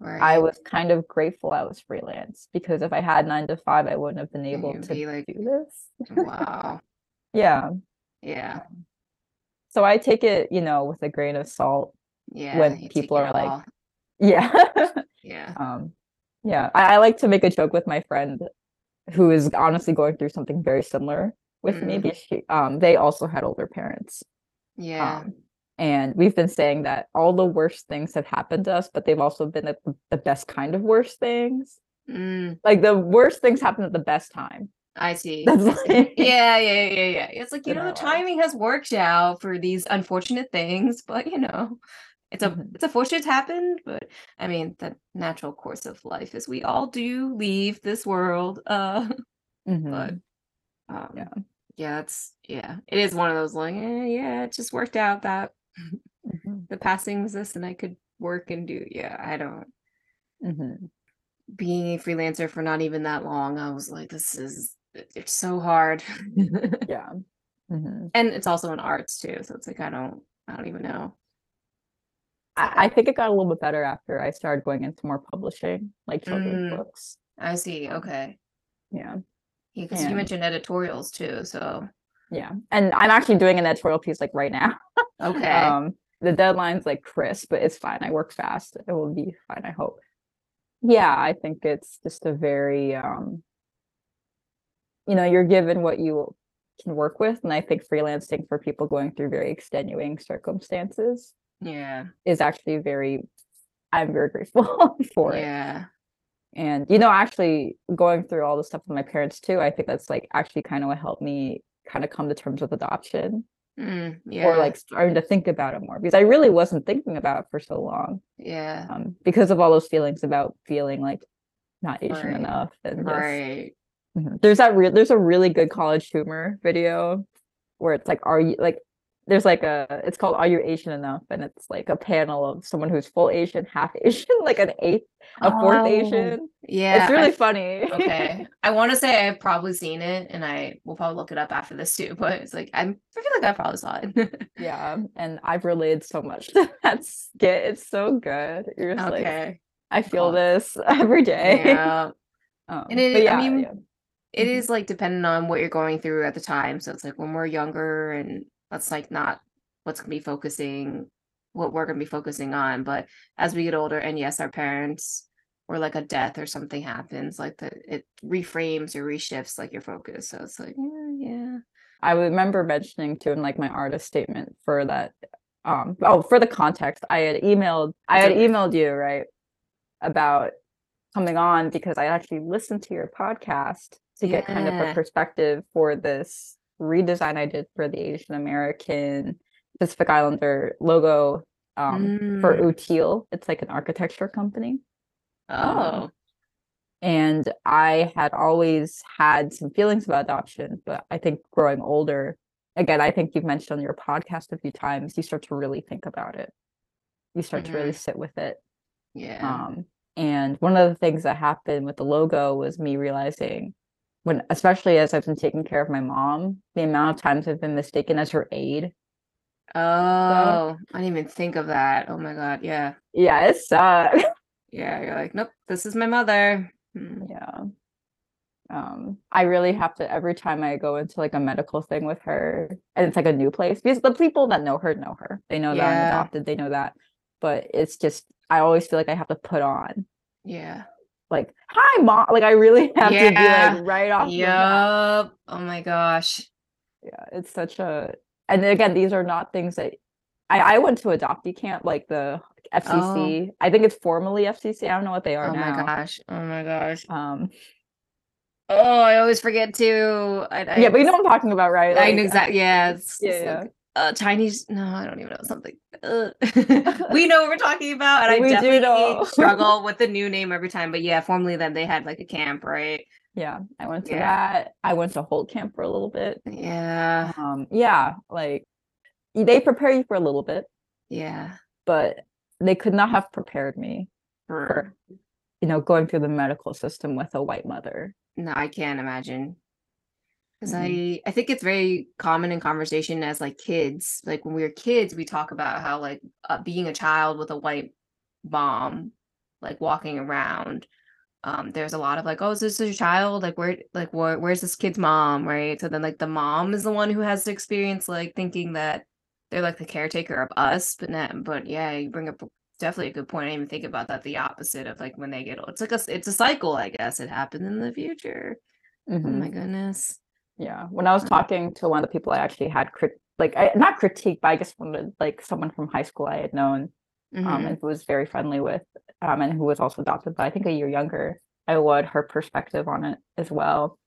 Oh, I was kind of grateful I was freelance because if I had nine to five, I wouldn't have been able You'd to be like, do this. wow. Yeah. Yeah. So I take it, you know, with a grain of salt. Yeah. When people are like- all. Yeah. yeah. um, yeah. I, I like to make a joke with my friend who is honestly going through something very similar with me Mm. because she, um, they also had older parents. Yeah. Um, and we've been saying that all the worst things have happened to us, but they've also been the, the best kind of worst things. Mm, Like the worst things happen at the best time. I see. Like- Yeah, yeah, yeah, yeah. It's like, you know, the lives. timing has worked out for these unfortunate things, but you know, it's a Mhm. it's a fortunate happened, but I mean, the natural course of life is we all do leave this world. Uh Mhm. but um Yeah. yeah, it's yeah, it is one of those like, eh, yeah, it just worked out that Mhm. the passing was this and I could work and do yeah, I don't Mhm. being a freelancer for not even that long, I was like, this is it's so hard. Yeah. Mhm. and it's also in arts too, so it's like I don't I don't even know. I, I think it got a little bit better after I started going into more publishing, like children's Mm. books. I see. Okay. Yeah. Yeah, you mentioned editorials too, so Yeah. And I'm actually doing an editorial piece like right now. Okay. Um, the deadline's like crisp, but it's fine. I work fast. It will be fine, I hope. Yeah, I think it's just a very um you know, you're given what you can work with. And I think freelancing for people going through very extenuating circumstances yeah. is actually very I'm very grateful for it. Yeah. And you know, actually going through all the stuff with my parents too, I think that's like actually kind of what helped me kind of come to terms with adoption Mm, yeah. or like starting to think about it more because I really wasn't thinking about it for so long. yeah. um, because of all those feelings about feeling like not Asian Right. enough. And Right. Mhm. there's that re- there's a really good college humor video where it's like, are you like, there's like a, it's called Are You Asian Enough? And it's like a panel of someone who's full Asian, half Asian, like an eighth, a fourth Oh, Asian. Yeah. it's really I- funny. okay. I want to say I've probably seen it and I will probably look it up after this too, but it's like I'm I feel like I probably saw it. yeah. And I've related so much to that skit. It's so good. You're just like, okay. I feel Oh. this every day. Yeah. Um, And it- but I mean, yeah. It Mhm. like depending on what you're going through at the time. So it's like when we're younger and that's like not what's gonna be focusing what we're gonna be focusing on. But as we get older and yes, our parents or like a death or something happens, like the it reframes or reshifts like your focus. So it's like, yeah, yeah. I remember mentioning too in like my artist statement for that. Um, oh, for the context, I had emailed, I had emailed you right about coming on because I actually listened to your podcast to get kind of a perspective for this redesign I did for the Asian American Pacific Islander logo um, for Mm. Util. It's like an architecture company. Oh. and I had always had some feelings about adoption, but I think growing older, again, I think you've mentioned on your podcast a few times, you start to really think about it. You start to really sit with it. Yeah. Um, and one of the things that happened with the logo was me realizing when, especially as I've been taking care of my mom, the amount of times I've been mistaken as her aide. oh, I didn't even think of that. Oh my god, yeah. Yeah, it sucks. Yeah, you're like, nope, this is my mother. Hmm. yeah um i really have to every time i go into like a medical thing with her and it's like a new place because the people that know her know her they know that i'm adopted they know that but it's just i always feel like i have to put on Yeah. Like hi mom like i really have to be like right off. Yup. Oh my gosh. yeah it's such a and again these are not things that i i went to adoptee camp like the fcc i think it's formally fcc i don't know what they are now. Oh now my gosh. Oh my gosh. um Oh, I always forget to. I, I, yeah but you know what i'm talking about right I Like, know exactly. Yeah. Yeah, it's yeah. Uh, Chinese. No, I don't even know something. Ugh. we know what we're talking about, and We I do definitely struggle with the new name every time. But yeah, formerly then they had like a camp, right? Yeah, I went to Yeah. that. I went to Holt Camp for a little bit. Yeah. Um, yeah, like they prepare you for a little bit, Yeah. but they could not have prepared me For- for, you know, going through the medical system with a white mother. No, I can't imagine. Because Mhm. I I think it's very common in conversation as like kids. Like when we were kids, we talk about how like uh, being a child with a white mom, like walking around. Um, there's a lot of like, oh, is this your child? Like where like where where's this kid's mom? Right. So then like the mom is the one who has to experience like thinking that they're like the caretaker of us. But not, but yeah, you bring up definitely a good point. I didn't even think about that. The opposite of like when they get old. It's like a it's a cycle, I guess. It happens in the future. Oh Mhm. my goodness. Yeah, when I was talking to one of the people I actually had crit like I, not critique, but I just wanted like someone from high school I had known um, Mhm. and who was very friendly with, um, and who was also adopted, but I think a year younger. I would her perspective on it as well.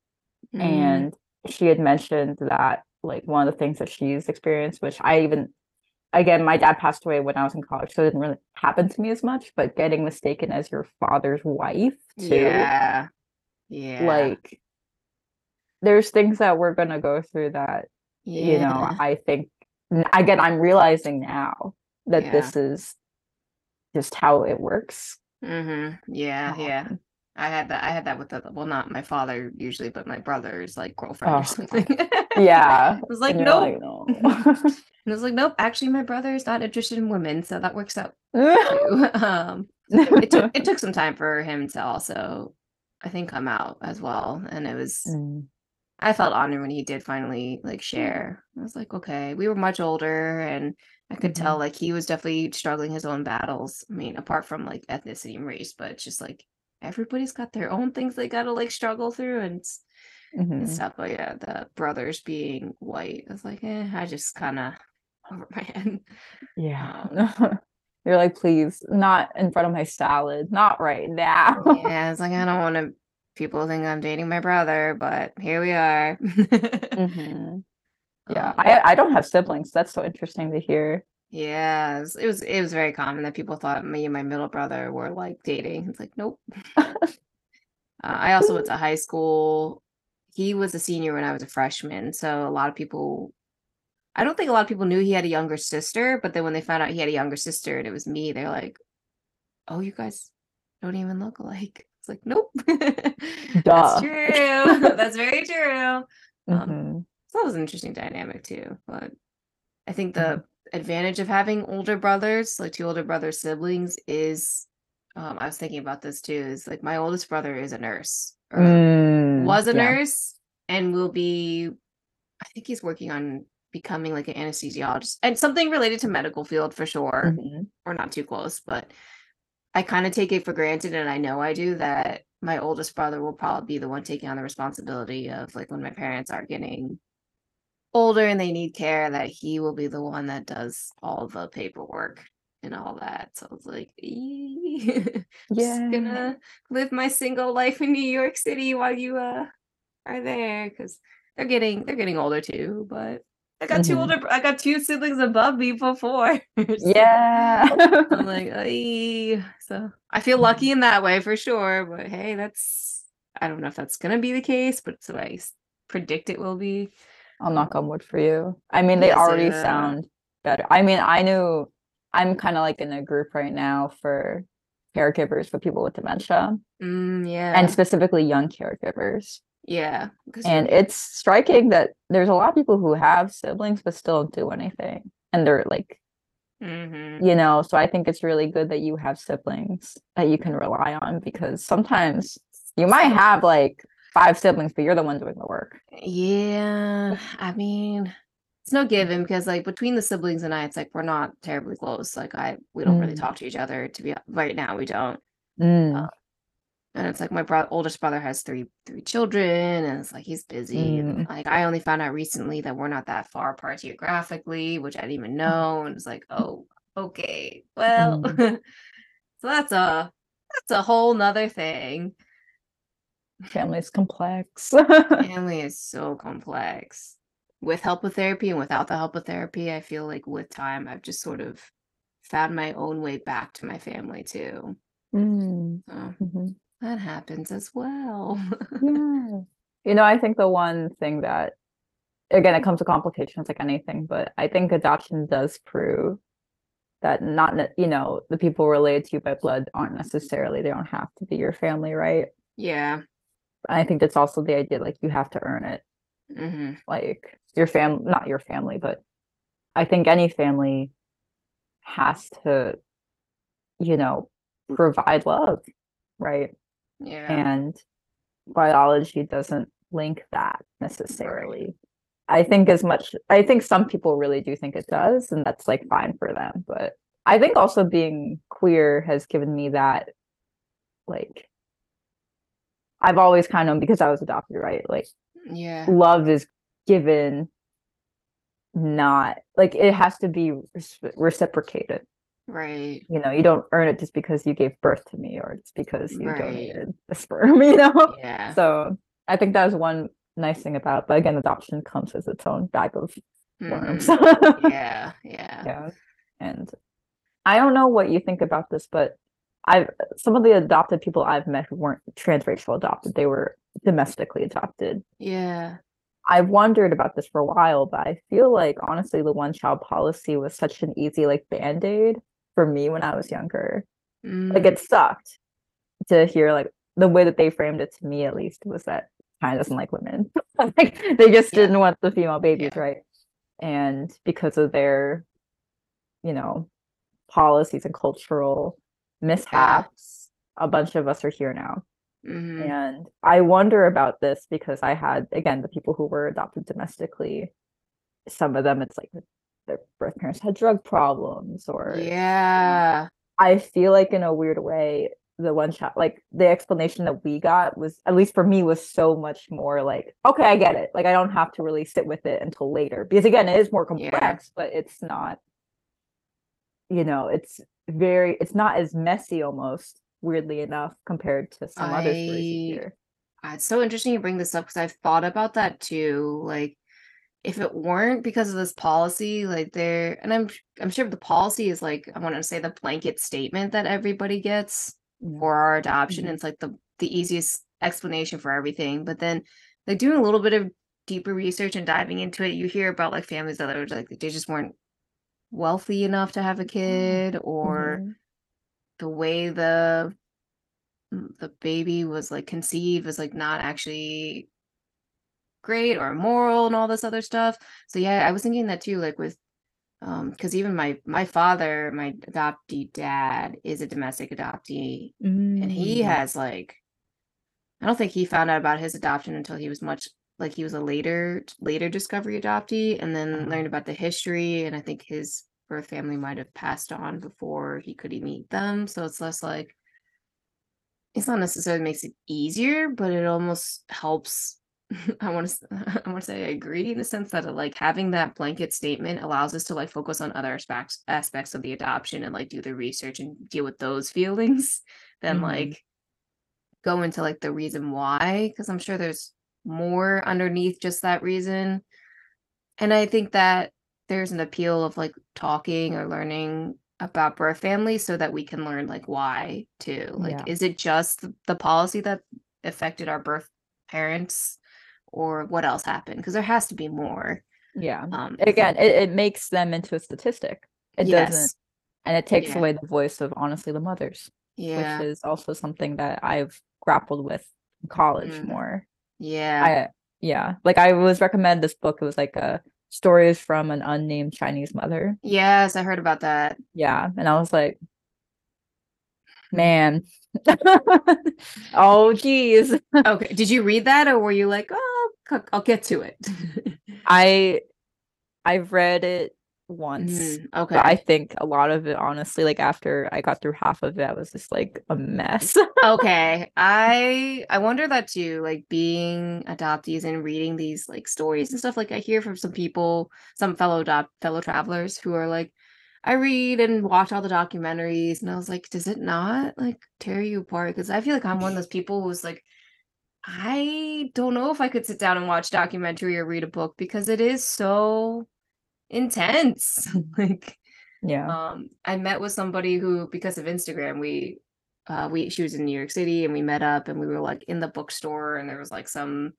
Mhm. and she had mentioned that like one of the things that she's experienced which i even again my dad passed away when i was in college so it didn't really happen to me as much but getting mistaken as your father's wife too yeah, yeah, like there's things that we're going to go through that you know i think again i'm realizing now that Yeah. this is just how it works Mhm. Yeah, yeah. Um, I had that. I had that with the well, not my father usually, but my brother's like girlfriend Oh, or something. yeah it was like nope. like, no. And I was like, nope. Actually, my brother is not interested in women, so that works out. um, it took it took some time for him to also, I think, come out as well, and it was. Mm. I felt honored when he did finally like share. I was like, okay, we were much older and I could Mm-hmm. tell like he was definitely struggling his own battles. I mean, apart from like ethnicity and race, but it's just like everybody's got their own things they gotta like struggle through and, s- and stuff. But yeah, the brothers being white, I was like, eh, I just kind of over my head. Yeah. Um, You're like, please, not in front of my salad, not right now. yeah, it's like I don't want to. People think I'm dating my brother, but here we are. Mhm. Yeah, Um, I I don't have siblings. That's so interesting to hear. Yeah, it was, it was it was very common that people thought me and my middle brother were like dating. It's like, nope. uh, I also went to high school. He was a senior when I was a freshman, so a lot of people. I don't think a lot of people knew he had a younger sister, but then when they found out he had a younger sister and it was me, they're like, "Oh, you guys don't even look alike." It's like, nope. That's true. That's very true. Um, Mhm. so that was an interesting dynamic too. But I think the advantage of having older brothers, like two older brother siblings, is um, I was thinking about this too. Is like my oldest brother is a nurse, or Mm, was a yeah. nurse and will be I think he's working on becoming like an anesthesiologist and something related to medical field for sure Mhm. or not too close but I kind of take it for granted and I know I do that my oldest brother will probably be the one taking on the responsibility of like when my parents are getting older and they need care that he will be the one that does all the paperwork and all that so it's like "Ee." just Yeah. gonna live my single life in New York City while you uh are there because they're getting they're getting older too. But I got two Mhm. older I got two siblings above me before. so Yeah. I'm like, "Ay." so I feel lucky in that way for sure. But hey, that's I don't know if that's gonna be the case, but so I predict it will be. I'll knock on wood for you. I mean, they Yes, already yeah. sound better. I mean, I knew I'm kind of like in a group right now for caregivers for people with dementia Mm, yeah, and specifically young caregivers. Yeah, And it's striking that there's a lot of people who have siblings but still don't do anything. And they're like, Mhm. you know, so I think it's really good that you have siblings that you can rely on because sometimes you might have like five siblings, but you're the one doing the work. Yeah, I mean, it's no given because like between the siblings and I, it's like we're not terribly close. Like I, we don't really Mm. talk to each other. To be right now, we don't. Mm, And it's like my bro- oldest brother has three three children, and it's like he's busy. And Mm. like I only found out recently that we're not that far apart geographically, which I didn't even know. And it's like, oh, okay, well, so that's a that's a whole nother thing. family is complex. family is so complex with help with therapy and without the help of therapy i feel like with time i've just sort of found my own way back to my family too Mm, so mhm. That happens as well Yeah. You know, I think the one thing that, again, it comes to complications like anything, but I think adoption does prove that not, you know, the people related to you by blood aren't necessarily, they don't have to be your family, right? yeah I think that's also the idea, like, you have to earn it. hmm Like, your fam, not your family, but I think any family has to, you know, provide love, right? Yeah and biology doesn't link that necessarily. I think as much I think some people really do think it does and that's like fine for them, but I think also being queer has given me that like I've always kind of because I was adopted, right? Like yeah love is given not like it has to be reciprocated. Right You know, you don't earn it just because you gave birth to me or just because you Right. donated the sperm, you know? yeah So I think that was one nice thing about, it. but again, adoption comes with its own bag of worms. Mhm. yeah yeah yeah. And I don't know what you think about this, but I've some of the adopted people I've met who weren't transracial adopted, they were domestically adopted. yeah I've wondered about this for a while, but I feel like honestly the one child policy was such an easy like band-aid for me when I was younger. Like Mm, it sucked to hear like the way that they framed it to me at least was that China doesn't like women. like they just Yeah. didn't want the female babies, Yeah. right? And because of their, you know, policies and cultural mishaps, a bunch of us are here now. mhm. And I wonder about this because I had again the people who were adopted domestically, some of them it's like their birth parents had drug problems or yeah I feel like in a weird way, the one shot, like the explanation that we got was, at least for me, was so much more like, okay, I get it. Like I don't have to really sit with it until later. Because again, it is more Yeah. complex, but it's not, you know, it's very, it's not as messy almost, weirdly enough, compared to some other stories I-. Uh, It's so interesting you bring this up because I've thought about that too. Like, if it weren't because of this policy, like there, and I'm I'm sure the policy is like I want to say the blanket statement that everybody gets for our adoption. Mhm. It's like the the easiest explanation for everything. But then, like doing a little bit of deeper research and diving into it, you hear about like families that are like they just weren't wealthy enough to have a kid, or Mhm. the way the mm, the baby was like conceived was like not actually great or immoral and all this other stuff. So yeah, I was thinking that too, like with um because even my my father, my adoptee dad is a domestic adoptee and he Mm. has like I don't think he found out about his adoption until he was much like he was a later later discovery adoptee and then Uh-huh. learned about the history and I think his birth family might have passed on before he could even meet them. So it's less like it's not necessarily makes it easier, but it almost helps. I want to I want to say I agree in the sense that like having that blanket statement allows us to like focus on other aspects aspects of the adoption and like do the research and deal with those feelings than Mhm. like go into like the reason why because I'm sure there's more underneath just that reason. And I think that there's an appeal of like talking or learning about birth families so that we can learn like why too. Like, Yeah. is it just the policy that affected our birth parents or what else happened? Because there has to be more. Yeah. Um, Again, it, it makes them into a statistic. It doesn't, and it takes Yeah. away the voice of honestly the mothers, Yeah. which is also something that I've grappled with in college Mm. more. yeah. I yeah, like I was recommended this book. It was like a stories from an unnamed Chinese mother. yes, I heard about that. Yeah, and I was like, man, oh geez. Okay. Did you read that or were you like, oh, I'll get to it? I I've read it once. Mhm, Okay. I think a lot of it, honestly, like after I got through half of it, I was just like a mess. okay i i wonder that too like being adoptees and reading these like stories and stuff like i hear from some people some fellow adopt fellow travelers who are like i read and watch all the documentaries and i was like does it not like tear you apart because i feel like i'm one of those people who's like i don't know if i could sit down and watch documentary or read a book because it is so intense. Like yeah. um i met with somebody who because of instagram we uh we she was in new york city and we met up and we were like in the bookstore and there was like some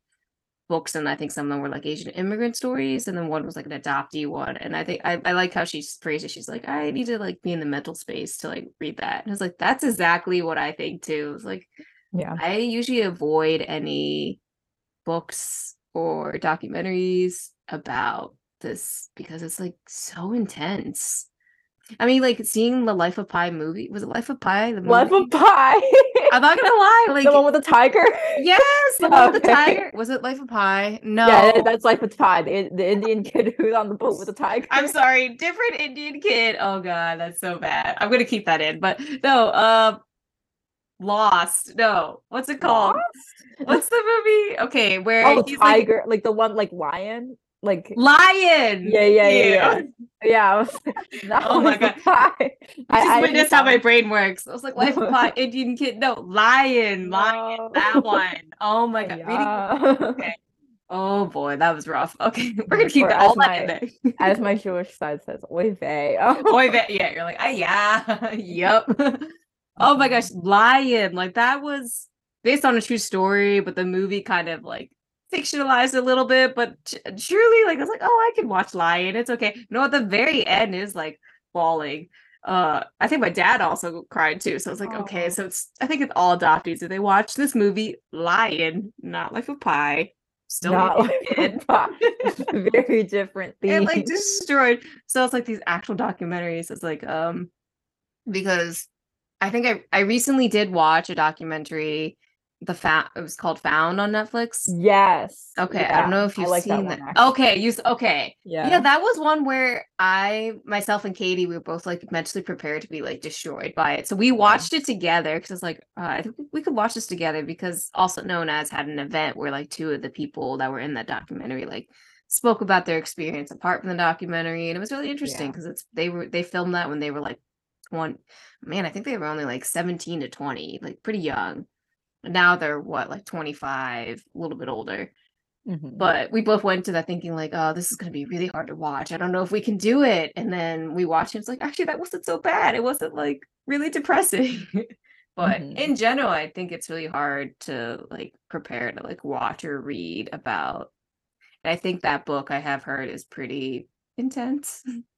books and i think some of them were like asian immigrant stories and then one was like an adoptee one. And i think i, I like how she phrased it. She's like i need to like be in the mental space to like read that. And i was like that's exactly what i think too. It's like Yeah. i usually avoid any books or documentaries about this because it's like so intense I mean, like seeing the Life of Pi movie. Was it Life of Pi? The Life of Pi. I'm not gonna lie. Like, the one with the tiger. yes, the one with the tiger. Was it Life of Pi? No. Yeah, that's Life of Pi, the, the Indian kid who's on the boat with the tiger. I'm sorry, different Indian kid. Oh god, that's so bad. I'm gonna keep that in. But no, uh Lost. No. What's it called? What's the movie? Okay, where Oh, he's like tiger, like, the one like lion, like lion. yeah, yeah, yeah, yeah. Yeah, I was not Oh my Pi. I I- just witnessed how my brain works. I was like, Life of Pi, Indian kid. No, lion, lion, that one. Oh my god. Yeah. Oh boy, that was rough. Okay, we're gonna Or keep that all as that in my- there. As my Jewish side says, oy vey. Oh, Boy, that- yeah, you're like, ah, yeah, yep. Oh my gosh, Lion, like that was based on a true story, but the movie kind of like fictionalized a little bit. But truly, like I was like, oh, I can watch Lion. It's okay. No, at the very end is like falling. Uh, I think my dad also cried too. So I was like, okay, so it's I think it's all adoptees. Do they watch this movie Lion, not Life of Pi? Still not Indian Life kid. of Pi. Very different thing. it theme. like destroyed so it's like these actual documentaries it's like um because i think i i recently did watch a documentary the fa- it was called found on netflix yes. okay i don't know if you've like seen one, that, okay you okay Yeah. yeah. that was one where i myself and katie we were both like mentally prepared to be like destroyed by it so we watched it together because it's like uh, i think we could watch this together because also known as had an event where like two of the people that were in that documentary like spoke about their experience apart from the documentary and it was really interesting Yeah. because it's they were they filmed that when they were like 20 man i think they were only like 17 to 20 like pretty young. Now they're what like 25 a little bit older. Mhm. but we both went to that thinking like oh this is going to be really hard to watch. I don't know if we can do it. And then we watched it it's like actually that wasn't so bad. It wasn't like really depressing. But Mhm. in general i think it's really hard to like prepare to like watch or read about. And i think that book i have heard is pretty intense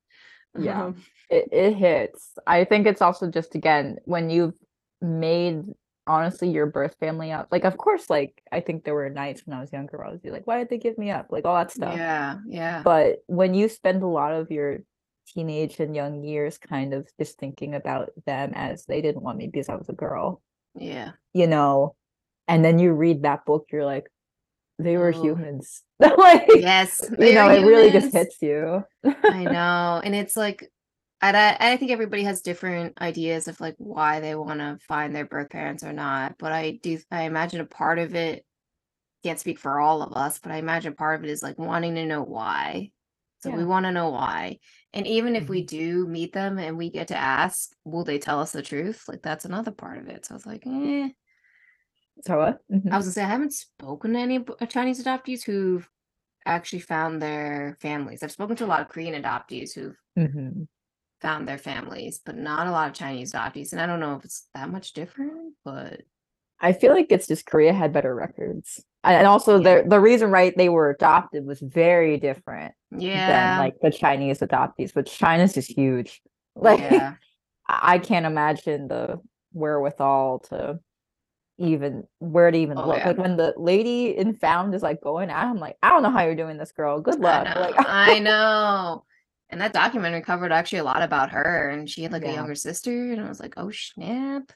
Yeah. Um, it, it hits. I think it's also just again when you've made honestly your birth family up. Like of course, like I think there were nights when I was younger where I was like, why did they give me up? Like all that stuff. yeah yeah But when you spend a lot of your teenage and young years kind of just thinking about them as they didn't want me because I was a girl, yeah you know, and then you read that book, you're like, they were Oh. humans. like Yes, you know, it really just hits you. I know. And it's like I, I think everybody has different ideas of like why they want to find their birth parents or not. But I do I imagine a part of it can't speak for all of us, but I imagine part of it is like wanting to know why. So we want to know why. And even if we Mhm. do meet them and we get to ask, will they tell us the truth? Like that's another part of it. So it's like, eh. So what? Mhm. I was gonna say I haven't spoken to any uh, Chinese adoptees who've actually found their families. I've spoken to a lot of Korean adoptees who've Mhm. found their families, but not a lot of Chinese adoptees. And I don't know if it's that much different, but I feel like it's just Korea had better records. And also Yeah. the the reason right they were adopted was very different yeah, than like the Chinese adoptees, but China's just huge. Like yeah, I can't imagine the wherewithal to even where to even Oh, look. yeah. Like when the lady in found is like going out, I'm like, I don't know how you're doing this, girl. Good luck. I know, Like I know. And that documentary covered actually a lot about her, and she had like a younger sister, and I was like, oh snap.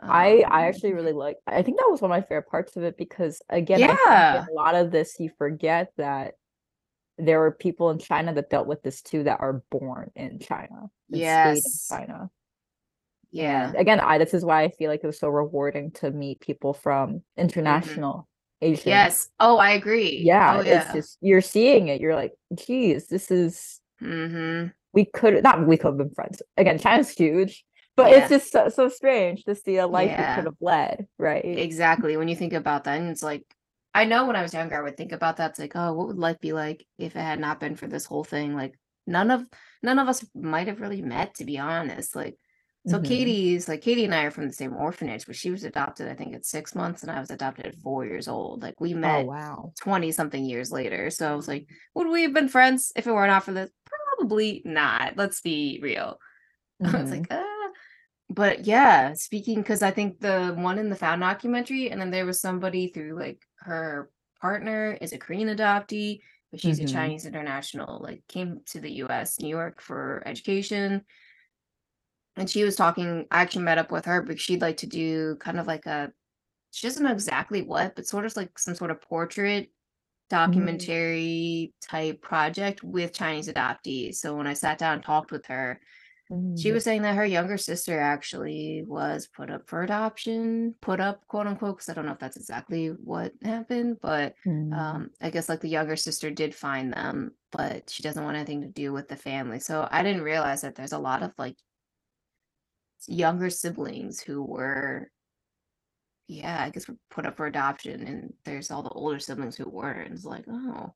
I I Um, actually really like I think that was one of my favorite parts of it because again, I Yeah. a lot of this you forget that there were people in China that dealt with this too that are born in China Yes. in China. Yeah, again, I this is why I feel like it was so rewarding to meet people from international Asian. Mm-hmm. yes. Oh, I agree. Yeah, oh, yeah, it's just you're seeing it. You're like, geez, this is mm-hmm. we could not we could have been friends. Again, China's huge, but Yeah. it's just so, so strange to see a life Yeah. you could have led, right? Exactly. When you think about that, and it's like, I know when I was younger, I would think about that. It's like, oh, what would life be like if it had not been for this whole thing? Like, none of none of us might have really met, to be honest. Like, so Mhm. Katie's like Katie and I are from the same orphanage, but she was adopted, I think, at six months, and I was adopted at four years old. Like, we Oh met wow. 20 something years later. So I was like, would we have been friends if it were not for this? Probably not. Let's be real. I was like, ah. But yeah, speaking because I think the one in the found documentary, and then there was somebody through like her partner is a Korean adoptee, but she's Mhm. a Chinese international, like came to the US, New York for education. And she was talking, I actually met up with her because she'd like to do kind of like a she doesn't know exactly what, but sort of like some sort of portrait documentary type project with Chinese adoptees. So when I sat down and talked with her, she Mhm. was saying that her younger sister actually was put up for adoption, put up, quote unquote, because I don't know if that's exactly what happened, but Mm. um, I guess like the younger sister did find them, but she doesn't want anything to do with the family. So I didn't realize that there's a lot of like younger siblings who were, yeah, I guess were put up for adoption, and there's all the older siblings who weren't. It's like, oh,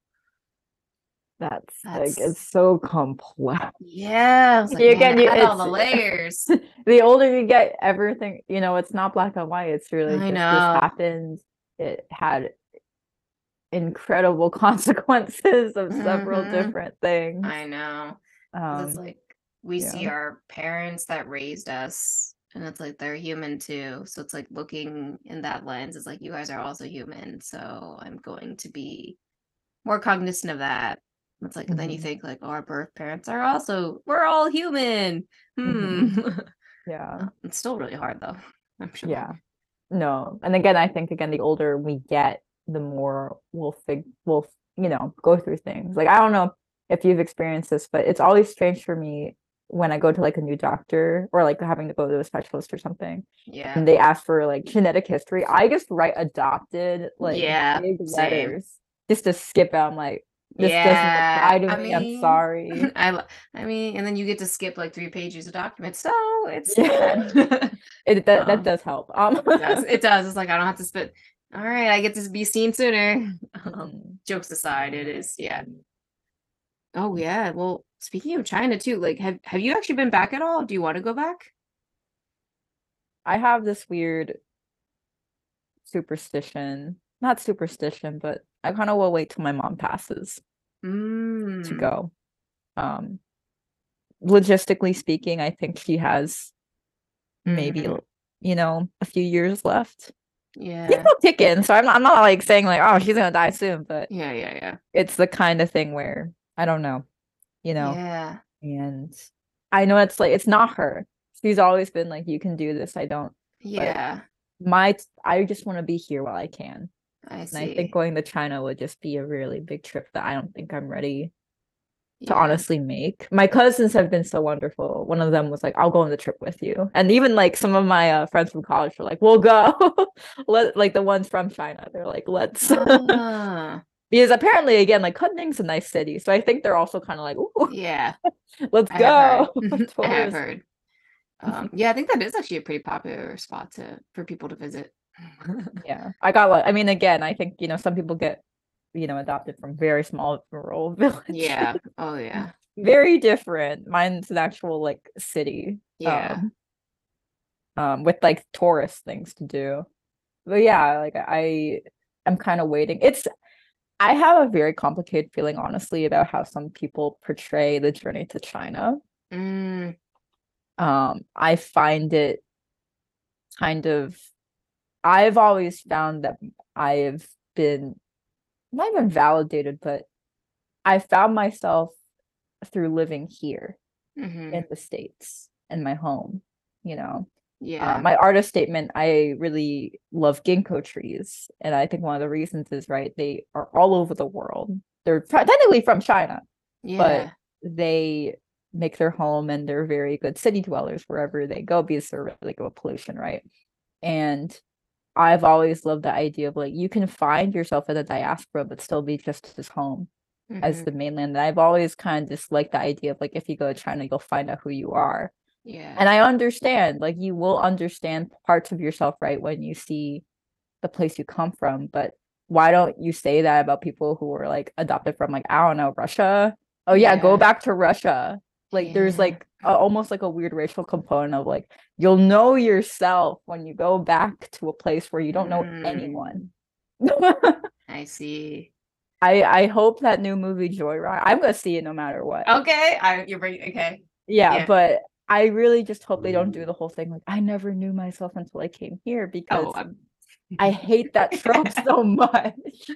That's like it's so complex. yeah. Like, You- man, again, you- all the layers. the older you get, everything you know, it's not black and white. It's really I just this know. happened. It had incredible consequences of several Mhm. different things. I know. 'Cause it's Um, like we see our parents that raised us, and it's like they're human too. So it's like looking in that lens, it's like you guys are also human. So I'm going to be more cognizant of that. It's like, and then you Mhm. think like, oh, our birth parents are also, we're all human. Hmm. yeah. it's still really hard though. I'm sure. Yeah. No. And again, I think again, the older we get, the more we'll fig we'll, you know, go through things. Like I don't know if you've experienced this, but it's always strange for me when I go to like a new doctor or like having to go to a specialist or something Yeah. and they ask for like genetic history. I just write adopted like Yeah, big same. letters just to skip out. I'm like, this Yeah, doesn't apply to I me. I'm sorry. I, I mean, and then you get to skip like three pages of documents. So it's Yeah. It that, that Um, does help. Um it does. It does. It's like I don't have to spit. All right, I get to be seen sooner. Um, Mhm. jokes aside, it is yeah. Oh yeah. Well, speaking of China too, like have have you actually been back at all? Do you want to go back? I have this weird superstition. Not superstition, but I kind of will wait till my mom passes to Mm, go. Um logistically speaking, I think she has maybe mhm. you know, a few years left. Yeah. People kicking, so I'm not, I'm not like saying like, oh, she's gonna die soon, but Yeah. Yeah. Yeah. it's the kind of thing where I don't know, you know, Yeah. and I know it's like it's not her. She's always been like, you can do this. I don't Yeah. my I just want to be here while I can. I see. And I think going to China would just be a really big trip that I don't think I'm ready to honestly make. My cousins have been so wonderful. One of them was like, "I'll go on the trip with you," and even like some of my uh, friends from college were like, "We'll go." Let like the ones from China, they're like, "Let's," Ah, because apparently, again, like Kunming's a nice city, so I think they're also kind of like, "Ooh, yeah, let's I go." have. I have heard. Um, yeah, I think that is actually a pretty popular spot to for people to visit. Yeah, I got like, I mean, again, I think you know some people get you know adopted from very small rural villages. yeah. Oh yeah. very different. Mine's an actual like city. Yeah. Um, um, with like tourist things to do. But yeah, like I I'm kind of waiting. It's I have a very complicated feeling honestly about how some people portray the journey to China. Mm, Um, I find it kind of I've always found that I've been not even validated, but I found myself through living here mhm, in the States in my home, you know. Yeah. Uh, my artist statement, I really love ginkgo trees. And I think one of the reasons is right, they are all over the world. They're technically from China, yeah. they make their home and they're very good city dwellers wherever they go because they're really good with pollution, right? And I've always loved the idea of like you can find yourself in the diaspora but still be just as home as mhm, the mainland. And I've always kind of disliked the idea of like if you go to China, you'll find out who you are. Yeah. And I understand, like you will understand parts of yourself, right, when you see the place you come from. But why don't you say that about people who were like adopted from like, I don't know, Russia? Oh yeah, go back to Russia. Like there's like a, almost like a weird racial component of like you'll know yourself when you go back to a place where you don't know Mm. anyone. I see. I I hope that new movie Joyride. I'm gonna see it no matter what. Okay. I you're bringing okay. Yeah, Yeah. but I really just hope they don't do the whole thing like I never knew myself until I came here because Oh, I'm, hate that trope so much.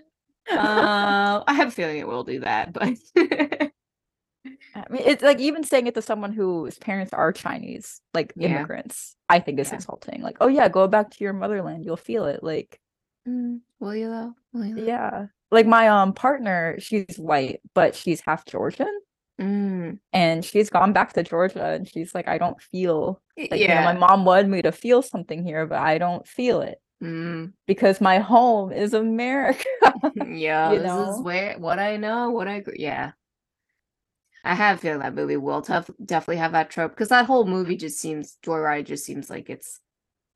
uh, I have a feeling it will do that, but I mean, it's like even saying it to someone whose parents are Chinese, like Yeah. immigrants, I think is Yeah. insulting. Like, oh yeah, go back to your motherland, you'll feel it. Like, Mm, will you though? Will you though? yeah. Like my um partner, she's white, but she's half Georgian. And she's gone back to Georgia and she's like, I don't feel like you know, yeah. my mom wanted me to feel something here, but I don't feel it Mm, because my home is America. yeah, You this is where what I know, what I. Yeah, I have a feeling that movie will tough, definitely have that trope because that whole movie just seems Joyride just seems like it's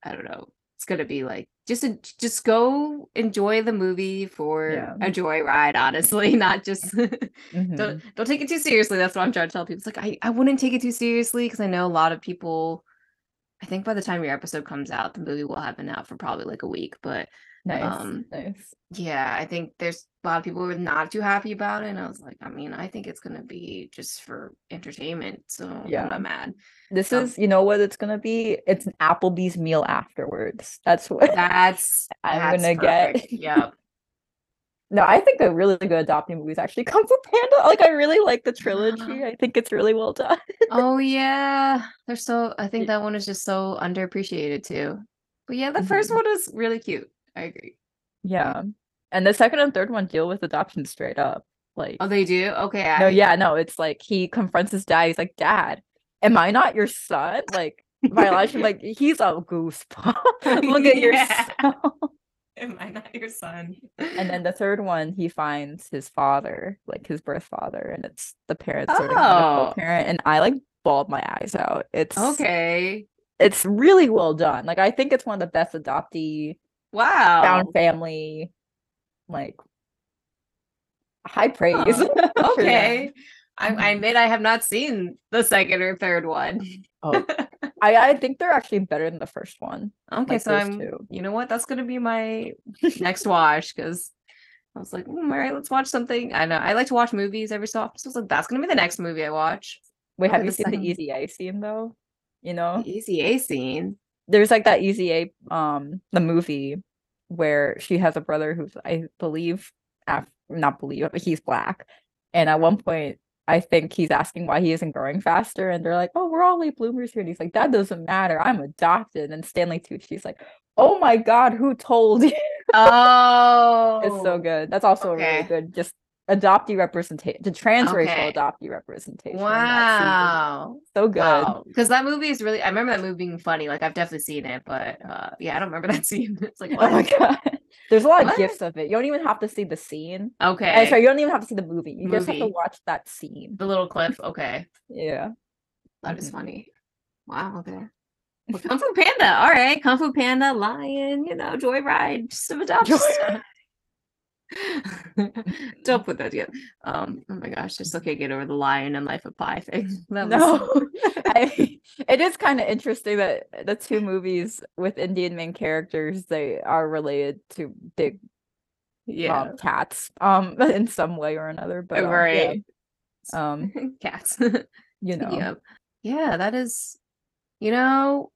I don't know. It's gonna be like just a, just go enjoy the movie for Yeah. a joyride, honestly, not just Mhm. don't don't take it too seriously. That's what I'm trying to tell people. It's like I, I wouldn't take it too seriously because I know a lot of people. I think by the time your episode comes out, the movie will have been out for probably like a week. But Nice, um, nice. yeah, I think there's a lot of people who are not too happy about it. And I was like, I mean, I think it's gonna be just for entertainment, so Yeah. I'm not mad. This Um, is, you know what it's gonna be? It's an Applebee's meal afterwards. That's what That's I'm that's gonna get. perfect. Yep. No, I think a really good adopting movies actually Kung Fu Panda. Like I really like the trilogy. I think it's really well done. Oh yeah, they're so. I think that one is just so underappreciated too. But yeah, the first Mhm. one is really cute. I agree. Yeah. And the second and third one deal with adoption straight up. Like Oh, they do. Okay. no, yeah, no, it's like he confronts his dad. He's like, Dad, am I not your son? Like biologically, like he's a goosebump. Look at Yeah. yourself. Am I not your son? And then the third one, he finds his father, like his birth father, and it's the parents sort of being a Oh. co-parent. And I like bawled my eyes out. It's okay. it's really well done. Like I think it's one of the best adoptee Wow. found family, like high praise. Them. Okay. I, I admit I have not seen the second or third one. Oh, I I think they're actually better than the first one. Okay, like so I'm. two. You know what? That's gonna be my next watch because I was like, mm, all right, let's watch something. I know I like to watch movies every so often. So I was like, that's gonna be the next movie I watch. Wait, have you the seen second- the Easy A scene though? You know, The Easy A scene. There's like that Easy A um the movie where she has a brother who's I believe Af- not believe but he's black, and at one point I think he's asking why he isn't growing faster, and they're like, "Oh, we're all late bloomers here," and he's like, "That doesn't matter. I'm adopted." And Stanley Tucci's like, Oh my god, who told you? Oh, it's so good. That's also a really good just adoptee representation, the transracial Okay. adoptee representation. in that scene. Wow. So good. Wow. Because that movie is really, I remember that movie being funny. Like, I've definitely seen it, but uh, yeah, I don't remember that scene. It's like, Oh my god. There's a lot What? of gifs of it. You don't even have to see the scene. Okay. Uh, sorry, you don't even have to see the movie. You just have to watch that scene. The little clip. Okay. Yeah. That is Mhm. funny. Wow. Okay. Well, Kung Fu Panda. All right. Kung Fu Panda, Lion, you know, Joyride, some adoption Joyride. Don't put that together. Um, oh my gosh, I still can't get over the lion and life of Pi thing. That was No, I, it is kind of interesting that the two movies with Indian main characters they are related to big yeah. um, cats um in some way or another. But um, yeah, right. um, Cats. you know, yeah. Yeah, that is you know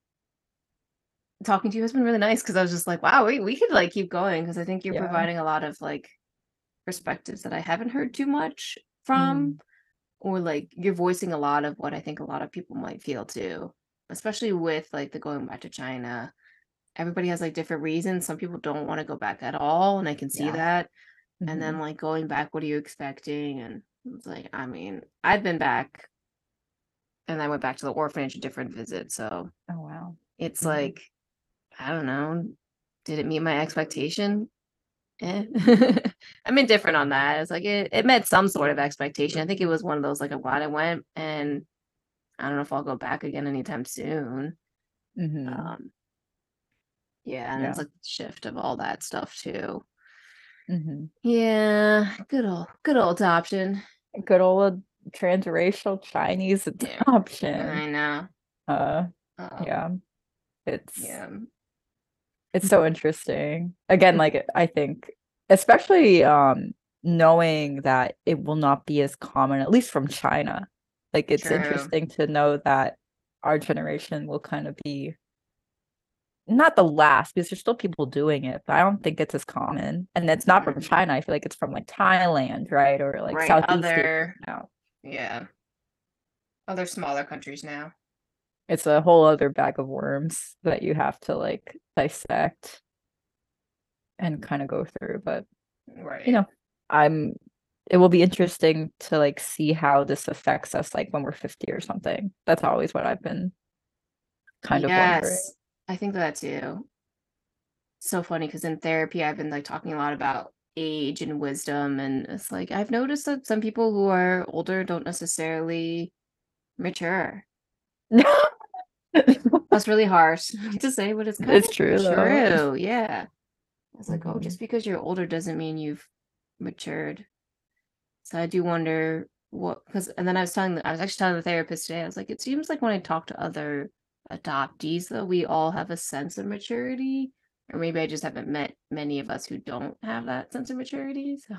talking to you has been really nice because I was just like, wow, we, we could like keep going because I think you're Yeah. providing a lot of like perspectives that I haven't heard too much from, or like you're voicing a lot of what I think a lot of people might feel too, especially with like the going back to China. Everybody has like different reasons. Some people don't want to go back at all, and I can see Yeah. that. Mhm. And then like going back, what are you expecting? And it's like, I mean, I've been back and I went back to the orphanage a different visit. So oh wow, it's Mhm. like, I don't know. Did it meet my expectation? Eh. I'm indifferent on that. It's like it, it met some sort of expectation. I think it was one of those like I'm glad I went and I don't know if I'll go back again anytime soon. Mhm. Um yeah, and Yeah. it's like the shift of all that stuff too. Mhm. Yeah, good old good old adoption. good old transracial Chinese Yeah. adoption. I know. Uh, Um, yeah, it's Yeah. It's so interesting again like i think especially um knowing that it will not be as common at least from china like it's True. interesting to know that our generation will kind of be not the last because there's still people doing it but i don't think it's as common and it's not from Mhm. china i feel like it's from like thailand right or like Right, southeast Asia other- now Yeah. Other smaller countries now. It's a whole other bag of worms that you have to like dissect and kind of go through but Right. you know i'm it will be interesting to like see how this affects us like when we're 50 or something that's always what i've been kind of wondering I think that too. So funny because in therapy, I've been like talking a lot about age and wisdom, and it's like I've noticed that some people who are older don't necessarily mature. That's really harsh to say, but it's kind It's of true, though. True, yeah. It's like, oh, Mhm. just because you're older doesn't mean you've matured. So I do wonder what, because, and then I was telling, the, I was actually telling the therapist today, I was like, it seems like when I talk to other adoptees, though, we all have a sense of maturity, or maybe I just haven't met many of us who don't have that sense of maturity. So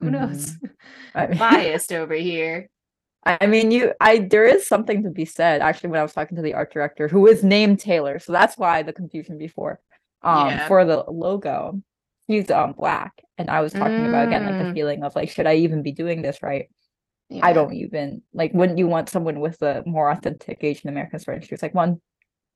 who knows? I mean- Biased over here. I mean, you, I, there is something to be said. Actually, when I was talking to the art director, who is named Taylor, so that's why the confusion before. Um, Yeah. for the logo, he's um black, and I was talking about again like the Mm. feeling of like, should I even be doing this right? Yeah. I don't even like. Wouldn't you want someone with a more authentic Asian American story? She was like, one,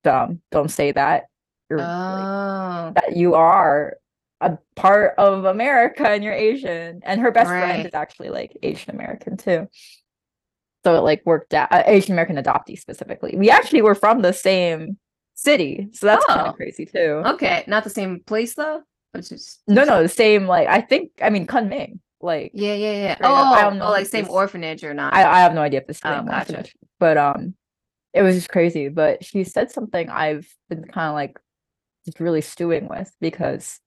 dumb, don't say that. You're like, Oh, that you are a part of America and you're Asian. And her best friend is actually like Asian American too. So it like worked out uh, Asian American adoptee specifically. We actually were from the same city. So that's kind Oh. of crazy too. okay. Not the same place though. Just No, no, the same like I think I mean Kunming. Like Yeah, yeah, yeah. Up, I Oh, don't know oh, like same this- orphanage or not. I, I have no idea if this Oh, name gotcha. was, but um it was just crazy. But she said something I've been kind of like just really stewing with because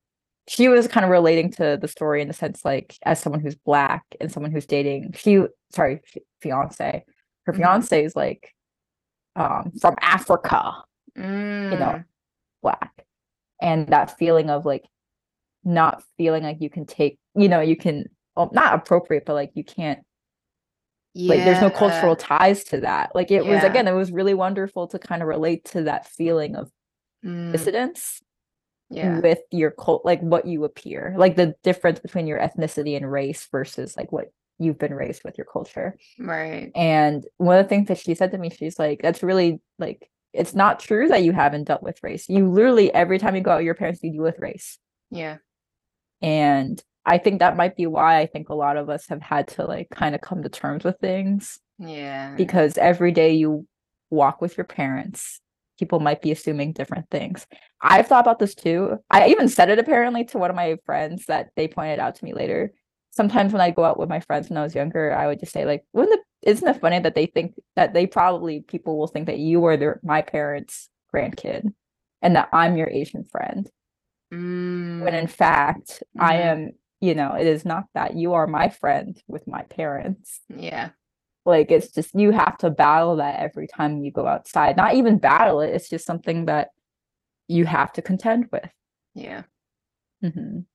she was kind of relating to the story in the sense like as someone who's black and someone who's dating she sorry fiance. Her Mhm. fiance is like um from Africa Mm, you know black. And that feeling of like not feeling like you can take you know you can well, not appropriate but like you can't yeah. like there's no cultural ties to that. Like it was again it was really wonderful to kind of relate to that feeling of Mm, dissidence yeah. with your cult like what you appear like the difference between your ethnicity and race versus like what you've been raised with your culture Right. and one of the things that she said to me she's like that's really like it's not true that you haven't dealt with race. You literally every time you go out, your parents deal with race. Yeah. And I think that might be why I think a lot of us have had to like kind of come to terms with things Yeah. because every day you walk with your parents, people might be assuming different things. I've thought about this too. I even said it apparently to one of my friends that they pointed out to me later. Sometimes when I go out with my friends when I was younger, I would just say like, "Wouldn't it, isn't it funny that they think that they probably people will think that you are their my parents' grandkid, and that I'm your Asian friend." Mm, when in fact I Mhm. am, you know, it is not that you are my friend with my parents. yeah. Like it's just you have to battle that every time you go outside. Not even battle it, it's just something that you have to contend with. Yeah. Mhm.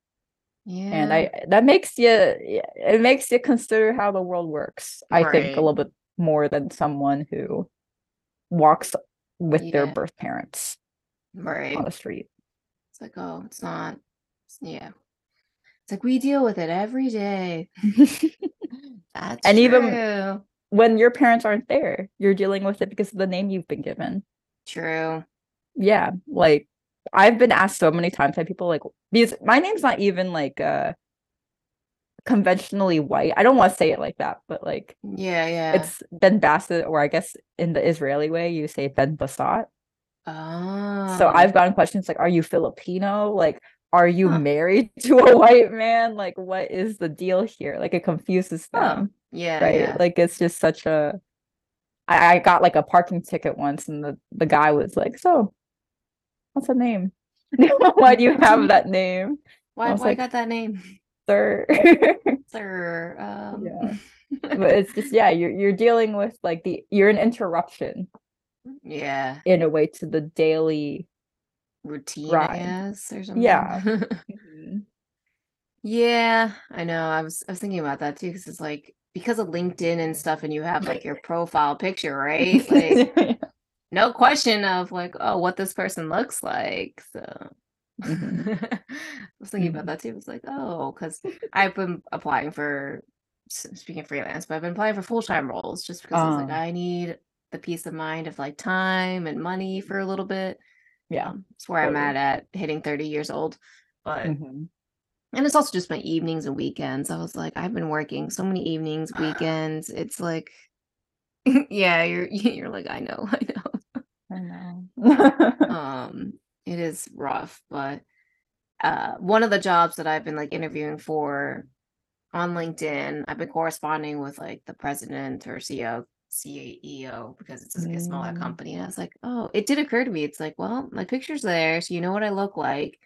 Yeah. And I that makes you it makes you consider how the world works. I think a little bit more than someone who walks with their birth parents right. on the street. It's like, oh, it's not. it's- yeah. It's like we deal with it every day. That's And even- true. When your parents aren't there, you're dealing with it because of the name you've been given. True. yeah like i've been asked so many times by people like because my name's not even like uh conventionally white i don't want to say it like that but like Yeah. Yeah. it's ben bassett or i guess in the israeli way you say ben bassat oh. so i've gotten questions like are you filipino like are you Huh. married to a white man like what is the deal here like it confuses Huh. them Yeah. right Yeah. like it's just such a I, I got like a parking ticket once and the, the guy was like so what's the name why do you have that name Why? Why like- got that name, sir sir? Um, Yeah. but it's just yeah you're you're dealing with like the you're an interruption yeah. in a way to the daily Routine, Right. I guess, or something. Yeah. Yeah, I know. I was I was thinking about that too because it's like because of LinkedIn and stuff, and you have like your profile picture, right? Like no question of like, oh, what this person looks like. So Mhm. I was thinking about Mhm. that too. It's like, oh, because I've been applying for speaking freelance, but I've been applying for full time roles just because I was like, Oh. I need the peace of mind of like time and money for a little bit. Yeah it's where I'm at at hitting 30 years old. But Mhm. and it's also just my evenings and weekends. I was like, I've been working so many evenings, weekends. It's like, yeah, you're you're like, I know, I know. I know Um, it is rough, but uh, one of the jobs that I've been like interviewing for on LinkedIn, I've been corresponding with like the president or CEO, CEO because it's like a smaller Mm. company. And I was like, oh, it did occur to me. It's like, well, my picture's there, so you know what I look like.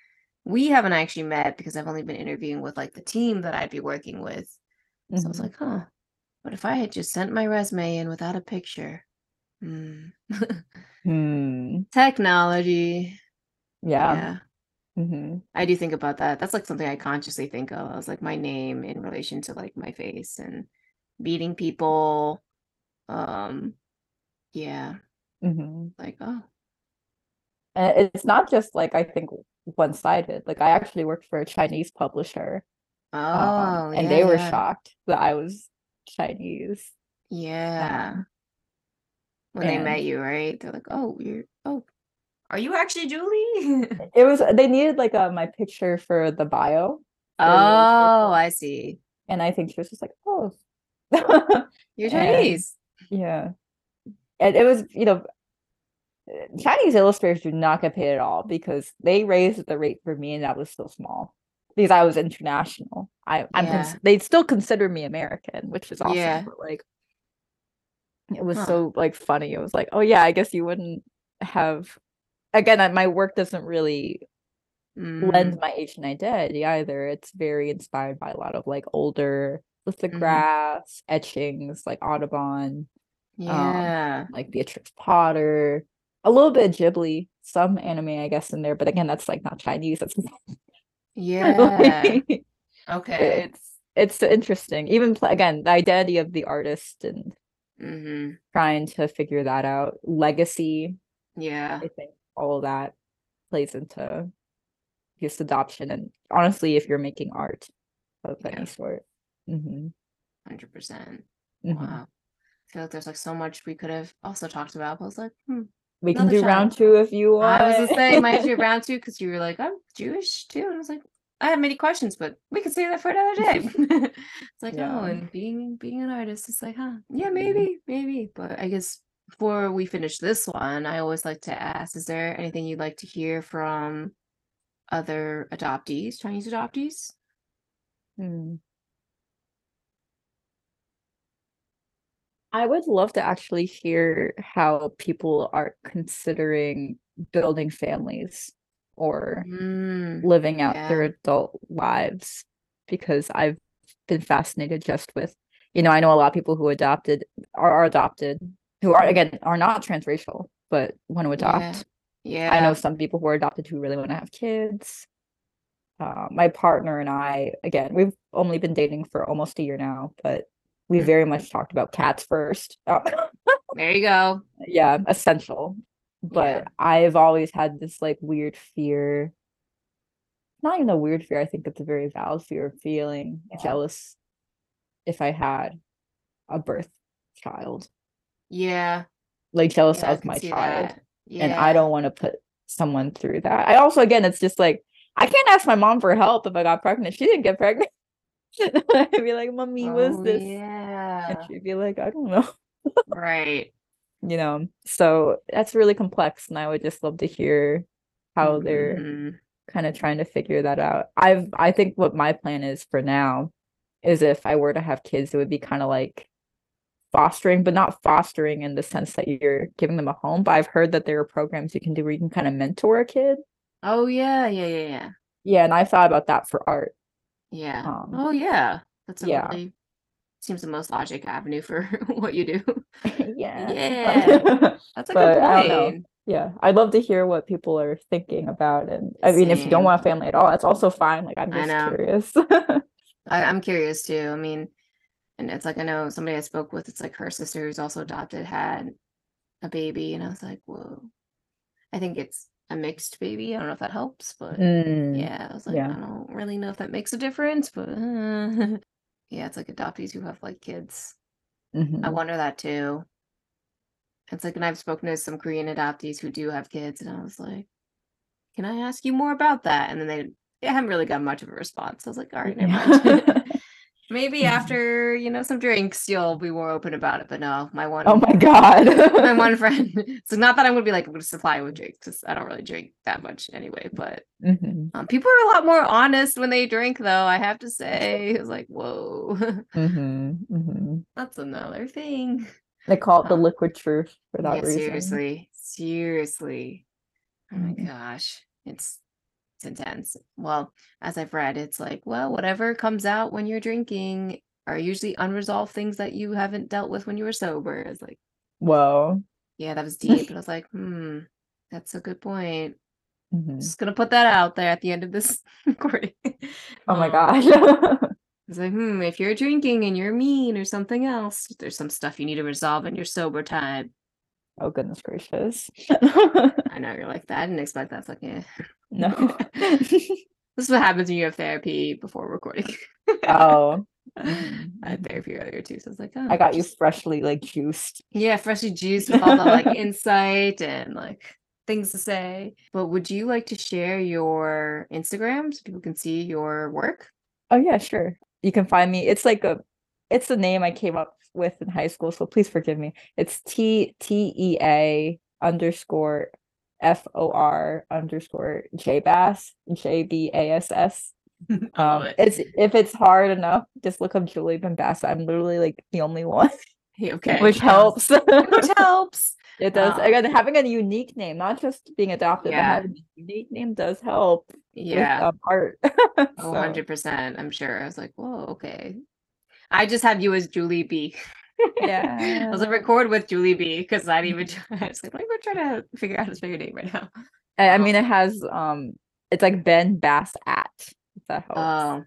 We haven't actually met because I've only been interviewing with like the team that I'd be working with. So I was Mhm. like, huh, what if I had just sent my resume in without a picture? Hmm. Hmm. Technology. yeah, yeah. Mhm. I do think about that. That's like something I consciously think of. I was like my name in relation to like my face and meeting people. Um, yeah, mm-hmm. like oh, and it's not just like i think one-sided like i actually worked for a chinese publisher oh, um, and yeah, they were yeah. shocked that i was chinese Yeah, Um, when they met you, right? They're like, oh, you're oh, are you actually Julie? it was they needed like uh, my picture for the bio oh, I see. and i think she was just like oh You're And- Chinese. Yeah and it was you know chinese illustrators do not get paid at all because they raised the rate for me and that was still small because i was international i i'm cons- they still consider me american which is awesome Yeah. but like it was Huh. so like funny it was like oh yeah i guess you wouldn't have again my work doesn't really Mm, lend my Asian identity either. It's very inspired by a lot of like older Mm-hmm. lithographs, etchings, like Audubon, yeah. like Beatrix Potter, a little bit of Ghibli, some anime, I guess, in there. But again, that's like not Chinese. That's Yeah. like, Okay. it's it's interesting. Even again, the identity of the artist and Mm-hmm. trying to figure that out. Legacy, Yeah. I think all of that plays into just adoption. And honestly, if you're making art of Yeah. any sort. hmm Hundred percent. Mhm. Wow. I feel like there's like so much we could have also talked about. But I was like, hmm, We can do round two if you want. I was gonna say might do round two because you were like, I'm Jewish too. And I was like, I have many questions, but we can say that for another day. it's like, Yeah. oh, and being being an artist, it's like, huh, yeah, maybe, maybe. But I guess before we finish this one, I always like to ask, is there anything you'd like to hear from other adoptees, Chinese adoptees? Hmm. I would love to actually hear how people are considering building families or Mm, living out their adult lives because I've been fascinated just with, you know, I know a lot of people who adopted are, are adopted who are again are not transracial but want to yeah, adopt. yeah. I know some people who are adopted who really want to have kids. Uh, my partner and I, again, we've only been dating for almost a year now, but we very much talked about cats first. Uh, There you go. yeah, essential. But Yeah. I've always had this like weird fear. Not even a weird fear. I think it's a very valid fear of feeling jealous if I had a birth child, Yeah, like jealous yeah, of my child. and I don't want to put someone through that. I also, again, it's just like I can't ask my mom for help if I got pregnant. She didn't get pregnant. I'd be like, "Mommy, what's Oh, this?" And yeah. she'd be like, "I don't know." Right. You know, so that's really complex, and I would just love to hear how they're Mhm. kind of trying to figure that out. I've, I think what my plan is for now is if I were to have kids, it would be kind of like fostering, but not fostering in the sense that you're giving them a home. But I've heard that there are programs you can do where you can kind of mentor a kid. Oh yeah, yeah, yeah, yeah. Yeah, and I thought about that for art. Yeah. Um, Oh yeah. That's a yeah. really seems the most logic avenue for what you do. yeah. Yeah. That's a But good I don't know. point. Yeah, I'd love to hear what people are thinking about. And I mean, if you don't want a family at all, that's also fine. Like, I'm just curious. I, I'm curious too. I mean, and it's like I know somebody I spoke with, it's like her sister who's also adopted had a baby, and I was like, whoa. I think it's a mixed baby. I don't know if that helps, but Mm, yeah, I was like, yeah. I don't really know if that makes a difference, but uh, yeah, it's like adoptees who have like kids. I mhm. wonder that too. It's like, and I've spoken to some Korean adoptees who do have kids, and I was like, can I ask you more about that? And then they, they haven't really got much of a response. I was like, all right, never mind. Maybe Mhm. after, you know, some drinks, you'll be more open about it. But no, my one Oh my God. my one friend. So not that I'm gonna be like, I'm gonna supply you with drinks because I don't really drink that much anyway. But Mhm, um, people are a lot more honest when they drink, though. I have to say, it's like, whoa, mhm, mhm. that's another thing. They call it the Um, liquid truth for that yeah, reason. seriously, seriously. Oh my Mhm. gosh, it's intense. Well, as I've read, it's like, well, whatever comes out when you're drinking are usually unresolved things that you haven't dealt with when you were sober. It's like, Whoa. yeah, that was deep. And I was like, hmm, that's a good point. Mhm. Just gonna put that out there at the end of this recording. Oh my Um, gosh. It's like, hmm, if you're drinking and you're mean or something else, there's some stuff you need to resolve in your sober time. Oh goodness gracious. I know you're like that. I didn't expect that. Yeah. No. This is what happens when you have therapy before recording. Oh. I had therapy earlier too, so I was like, oh, I got oh. you freshly like juiced. yeah, freshly juiced with all the like insight and like things to say. But would you like to share your Instagram so people can see your work? Oh yeah, sure. You can find me. It's like a it's the name I came up with in high school, so please forgive me. It's T T E A underscore F O R underscore J Bass J B A S S. Um it. it's if it's hard enough, just look up Julie Ben Bass. I'm literally like the only one, okay. which helps. Which helps. It does. Um, Again, having a unique name, not just being adopted, Yeah. but having a unique name does help with Yeah. um, art. Oh, So, 100%. I'm sure. I was like, whoa, okay. I just have you as Julie B. I was like, record with Julie B because I didn't even try. I was like, let me go try to figure out how to spell your name right now. I, I Um, mean, it has um, it's like Ben Bass at. That helps. Oh,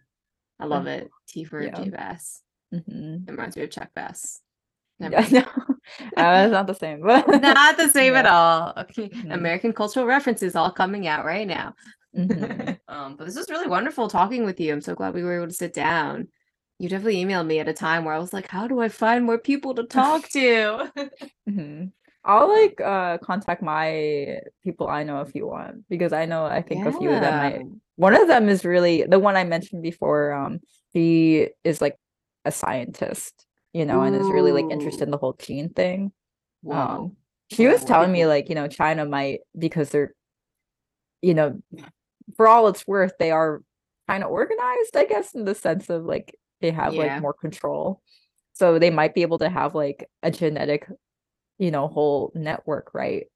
I love it. T for Yeah. J Bass. Mhm. It reminds me of Chuck Bass. Never Yeah, mind. no, uh, it's not the same, but Not the same at all. Okay. Mhm. American cultural references all coming out right now. Mhm. um, but this was really wonderful talking with you. I'm so glad we were able to sit down. You definitely emailed me at a time where I was like, how do I find more people to talk to? Mhm. I'll like uh contact my people I know if you want because I know I think a few of them Yeah. might one of them is really the one I mentioned before um he is like a scientist you know and is really like interested in the whole gene thing Whoa. um she was telling me like you know China might because they're you know for all it's worth they are kind of organized I guess in the sense of like they have Yeah. like more control so they might be able to have like a genetic you know whole network right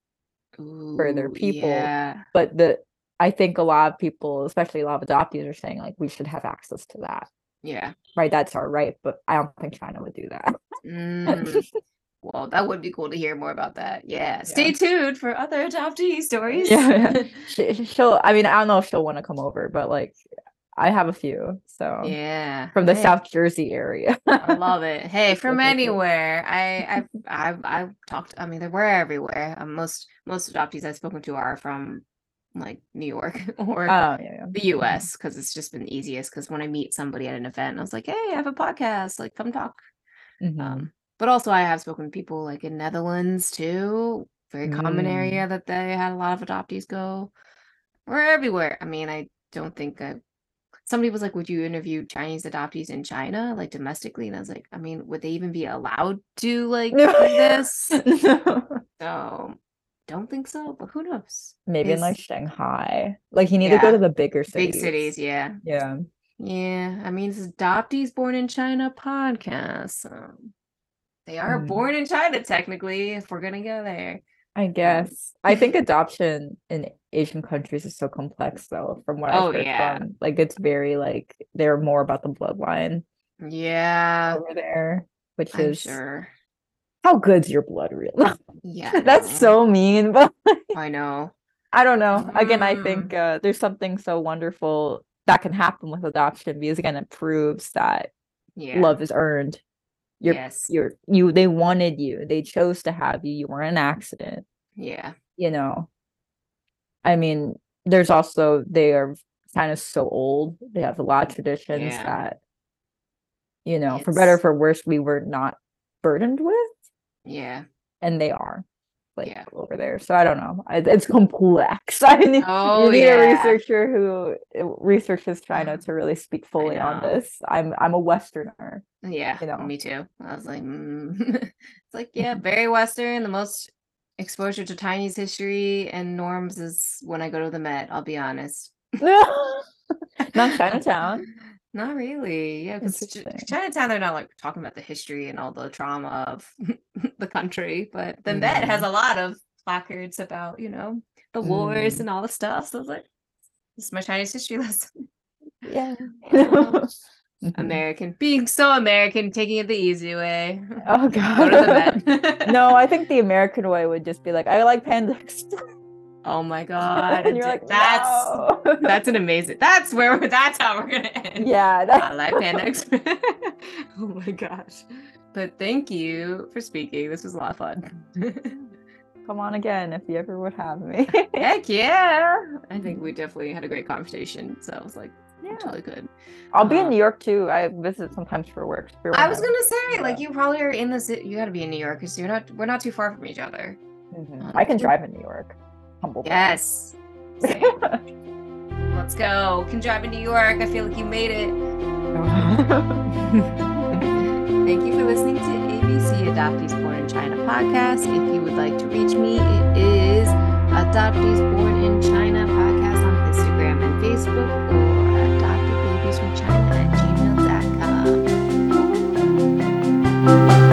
for their people. Yeah. but the i think a lot of people especially a lot of adoptees are saying like we should have access to that Yeah. right that's our right but i don't think china would do that Mm. Well, that would be cool to hear more about that. Yeah. Stay tuned for other adoptee stories. Yeah, yeah. she, she'll i mean i don't know if she'll want to come over but like i have a few so yeah. from the Hey, south jersey area I love it. Hey, from anywhere. I I've I've I've talked. I mean, were everywhere. Um, most most adoptees I've spoken to are from like New York or oh yeah, yeah. the U.S. because it's just been the easiest. Because when I meet somebody at an event, I was like, "Hey, I have a podcast. Like, come talk." Mhm. Um, but also I have spoken to people like in Netherlands too. Very common Mm. area that they had a lot of adoptees go. We're everywhere. I mean, I don't think I somebody was like, Would you interview Chinese adoptees in China, like domestically? And I was like, I mean, would they even be allowed to like do this? So don't think so, but who knows? maybe in like shanghai like you need to go to the bigger cities big cities, yeah. yeah Yeah. I mean, it's Adoptees Born in China podcast. So they are Mm. born in China, technically, if we're gonna go there. I guess. I think adoption in Asian countries is so complex though, from what Oh, I've heard yeah. from. Like it's very like they're more about the bloodline Yeah, over there, which I'm is sure. how good's your blood really? Yeah, That's so mean, but I know. I don't know. Again, I Mm. think uh, there's something so wonderful that can happen with adoption because again it proves that Yeah. love is earned. You're yes. you're you they wanted you. They chose to have you. You weren't an accident. Yeah. you know i mean there's also they are kind of so old they have a lot of traditions Yeah. that you know for better or for worse we were not burdened with Yeah. and they are like Yeah. over there so i don't know it's complex i need, Oh, need yeah. a researcher who uh, researches china to really speak fully on this i'm i'm a westerner Yeah. You know. Me too. I was like, mm. it's like, yeah, very Western. The most exposure to Chinese history and norms is when I go to the Met, I'll be honest. not chinatown Not really. Yeah, because Chinatown, they're not like talking about the history and all the trauma of the country, but the Met has Mhm. a lot of placards about, you know, the wars Mm. and all the stuff. So it's like, this is my Chinese history lesson. yeah Mhm. American, being so American, taking it the easy way. oh Go god Met. no, I think the American way would just be like, I like Panda Express. Oh my god, and you're like, that's "No." that's an amazing. That's where we're, that's how we're gonna end. yeah, I that, like Panda Express. oh my gosh. But thank you for speaking. This was a lot of fun. Come on again if you ever would have me. Heck yeah. I think we definitely had a great conversation. So I was like, yeah. really good. I'll be in Uh, New York too. I visit sometimes for work. you're I was gonna say, like, you probably are in the city. You gotta be in New York because you're not. We're not too far from each other. Mhm. I can drive in New York. Humble. Yes. Let's go. Can drive in New York. I feel like you made it. Thank you for listening to ABC Adoptees Born in China podcast. If you would like to reach me, it is Adoptees Born in China podcast on Instagram and Facebook or adopted babies from China at gmail.com.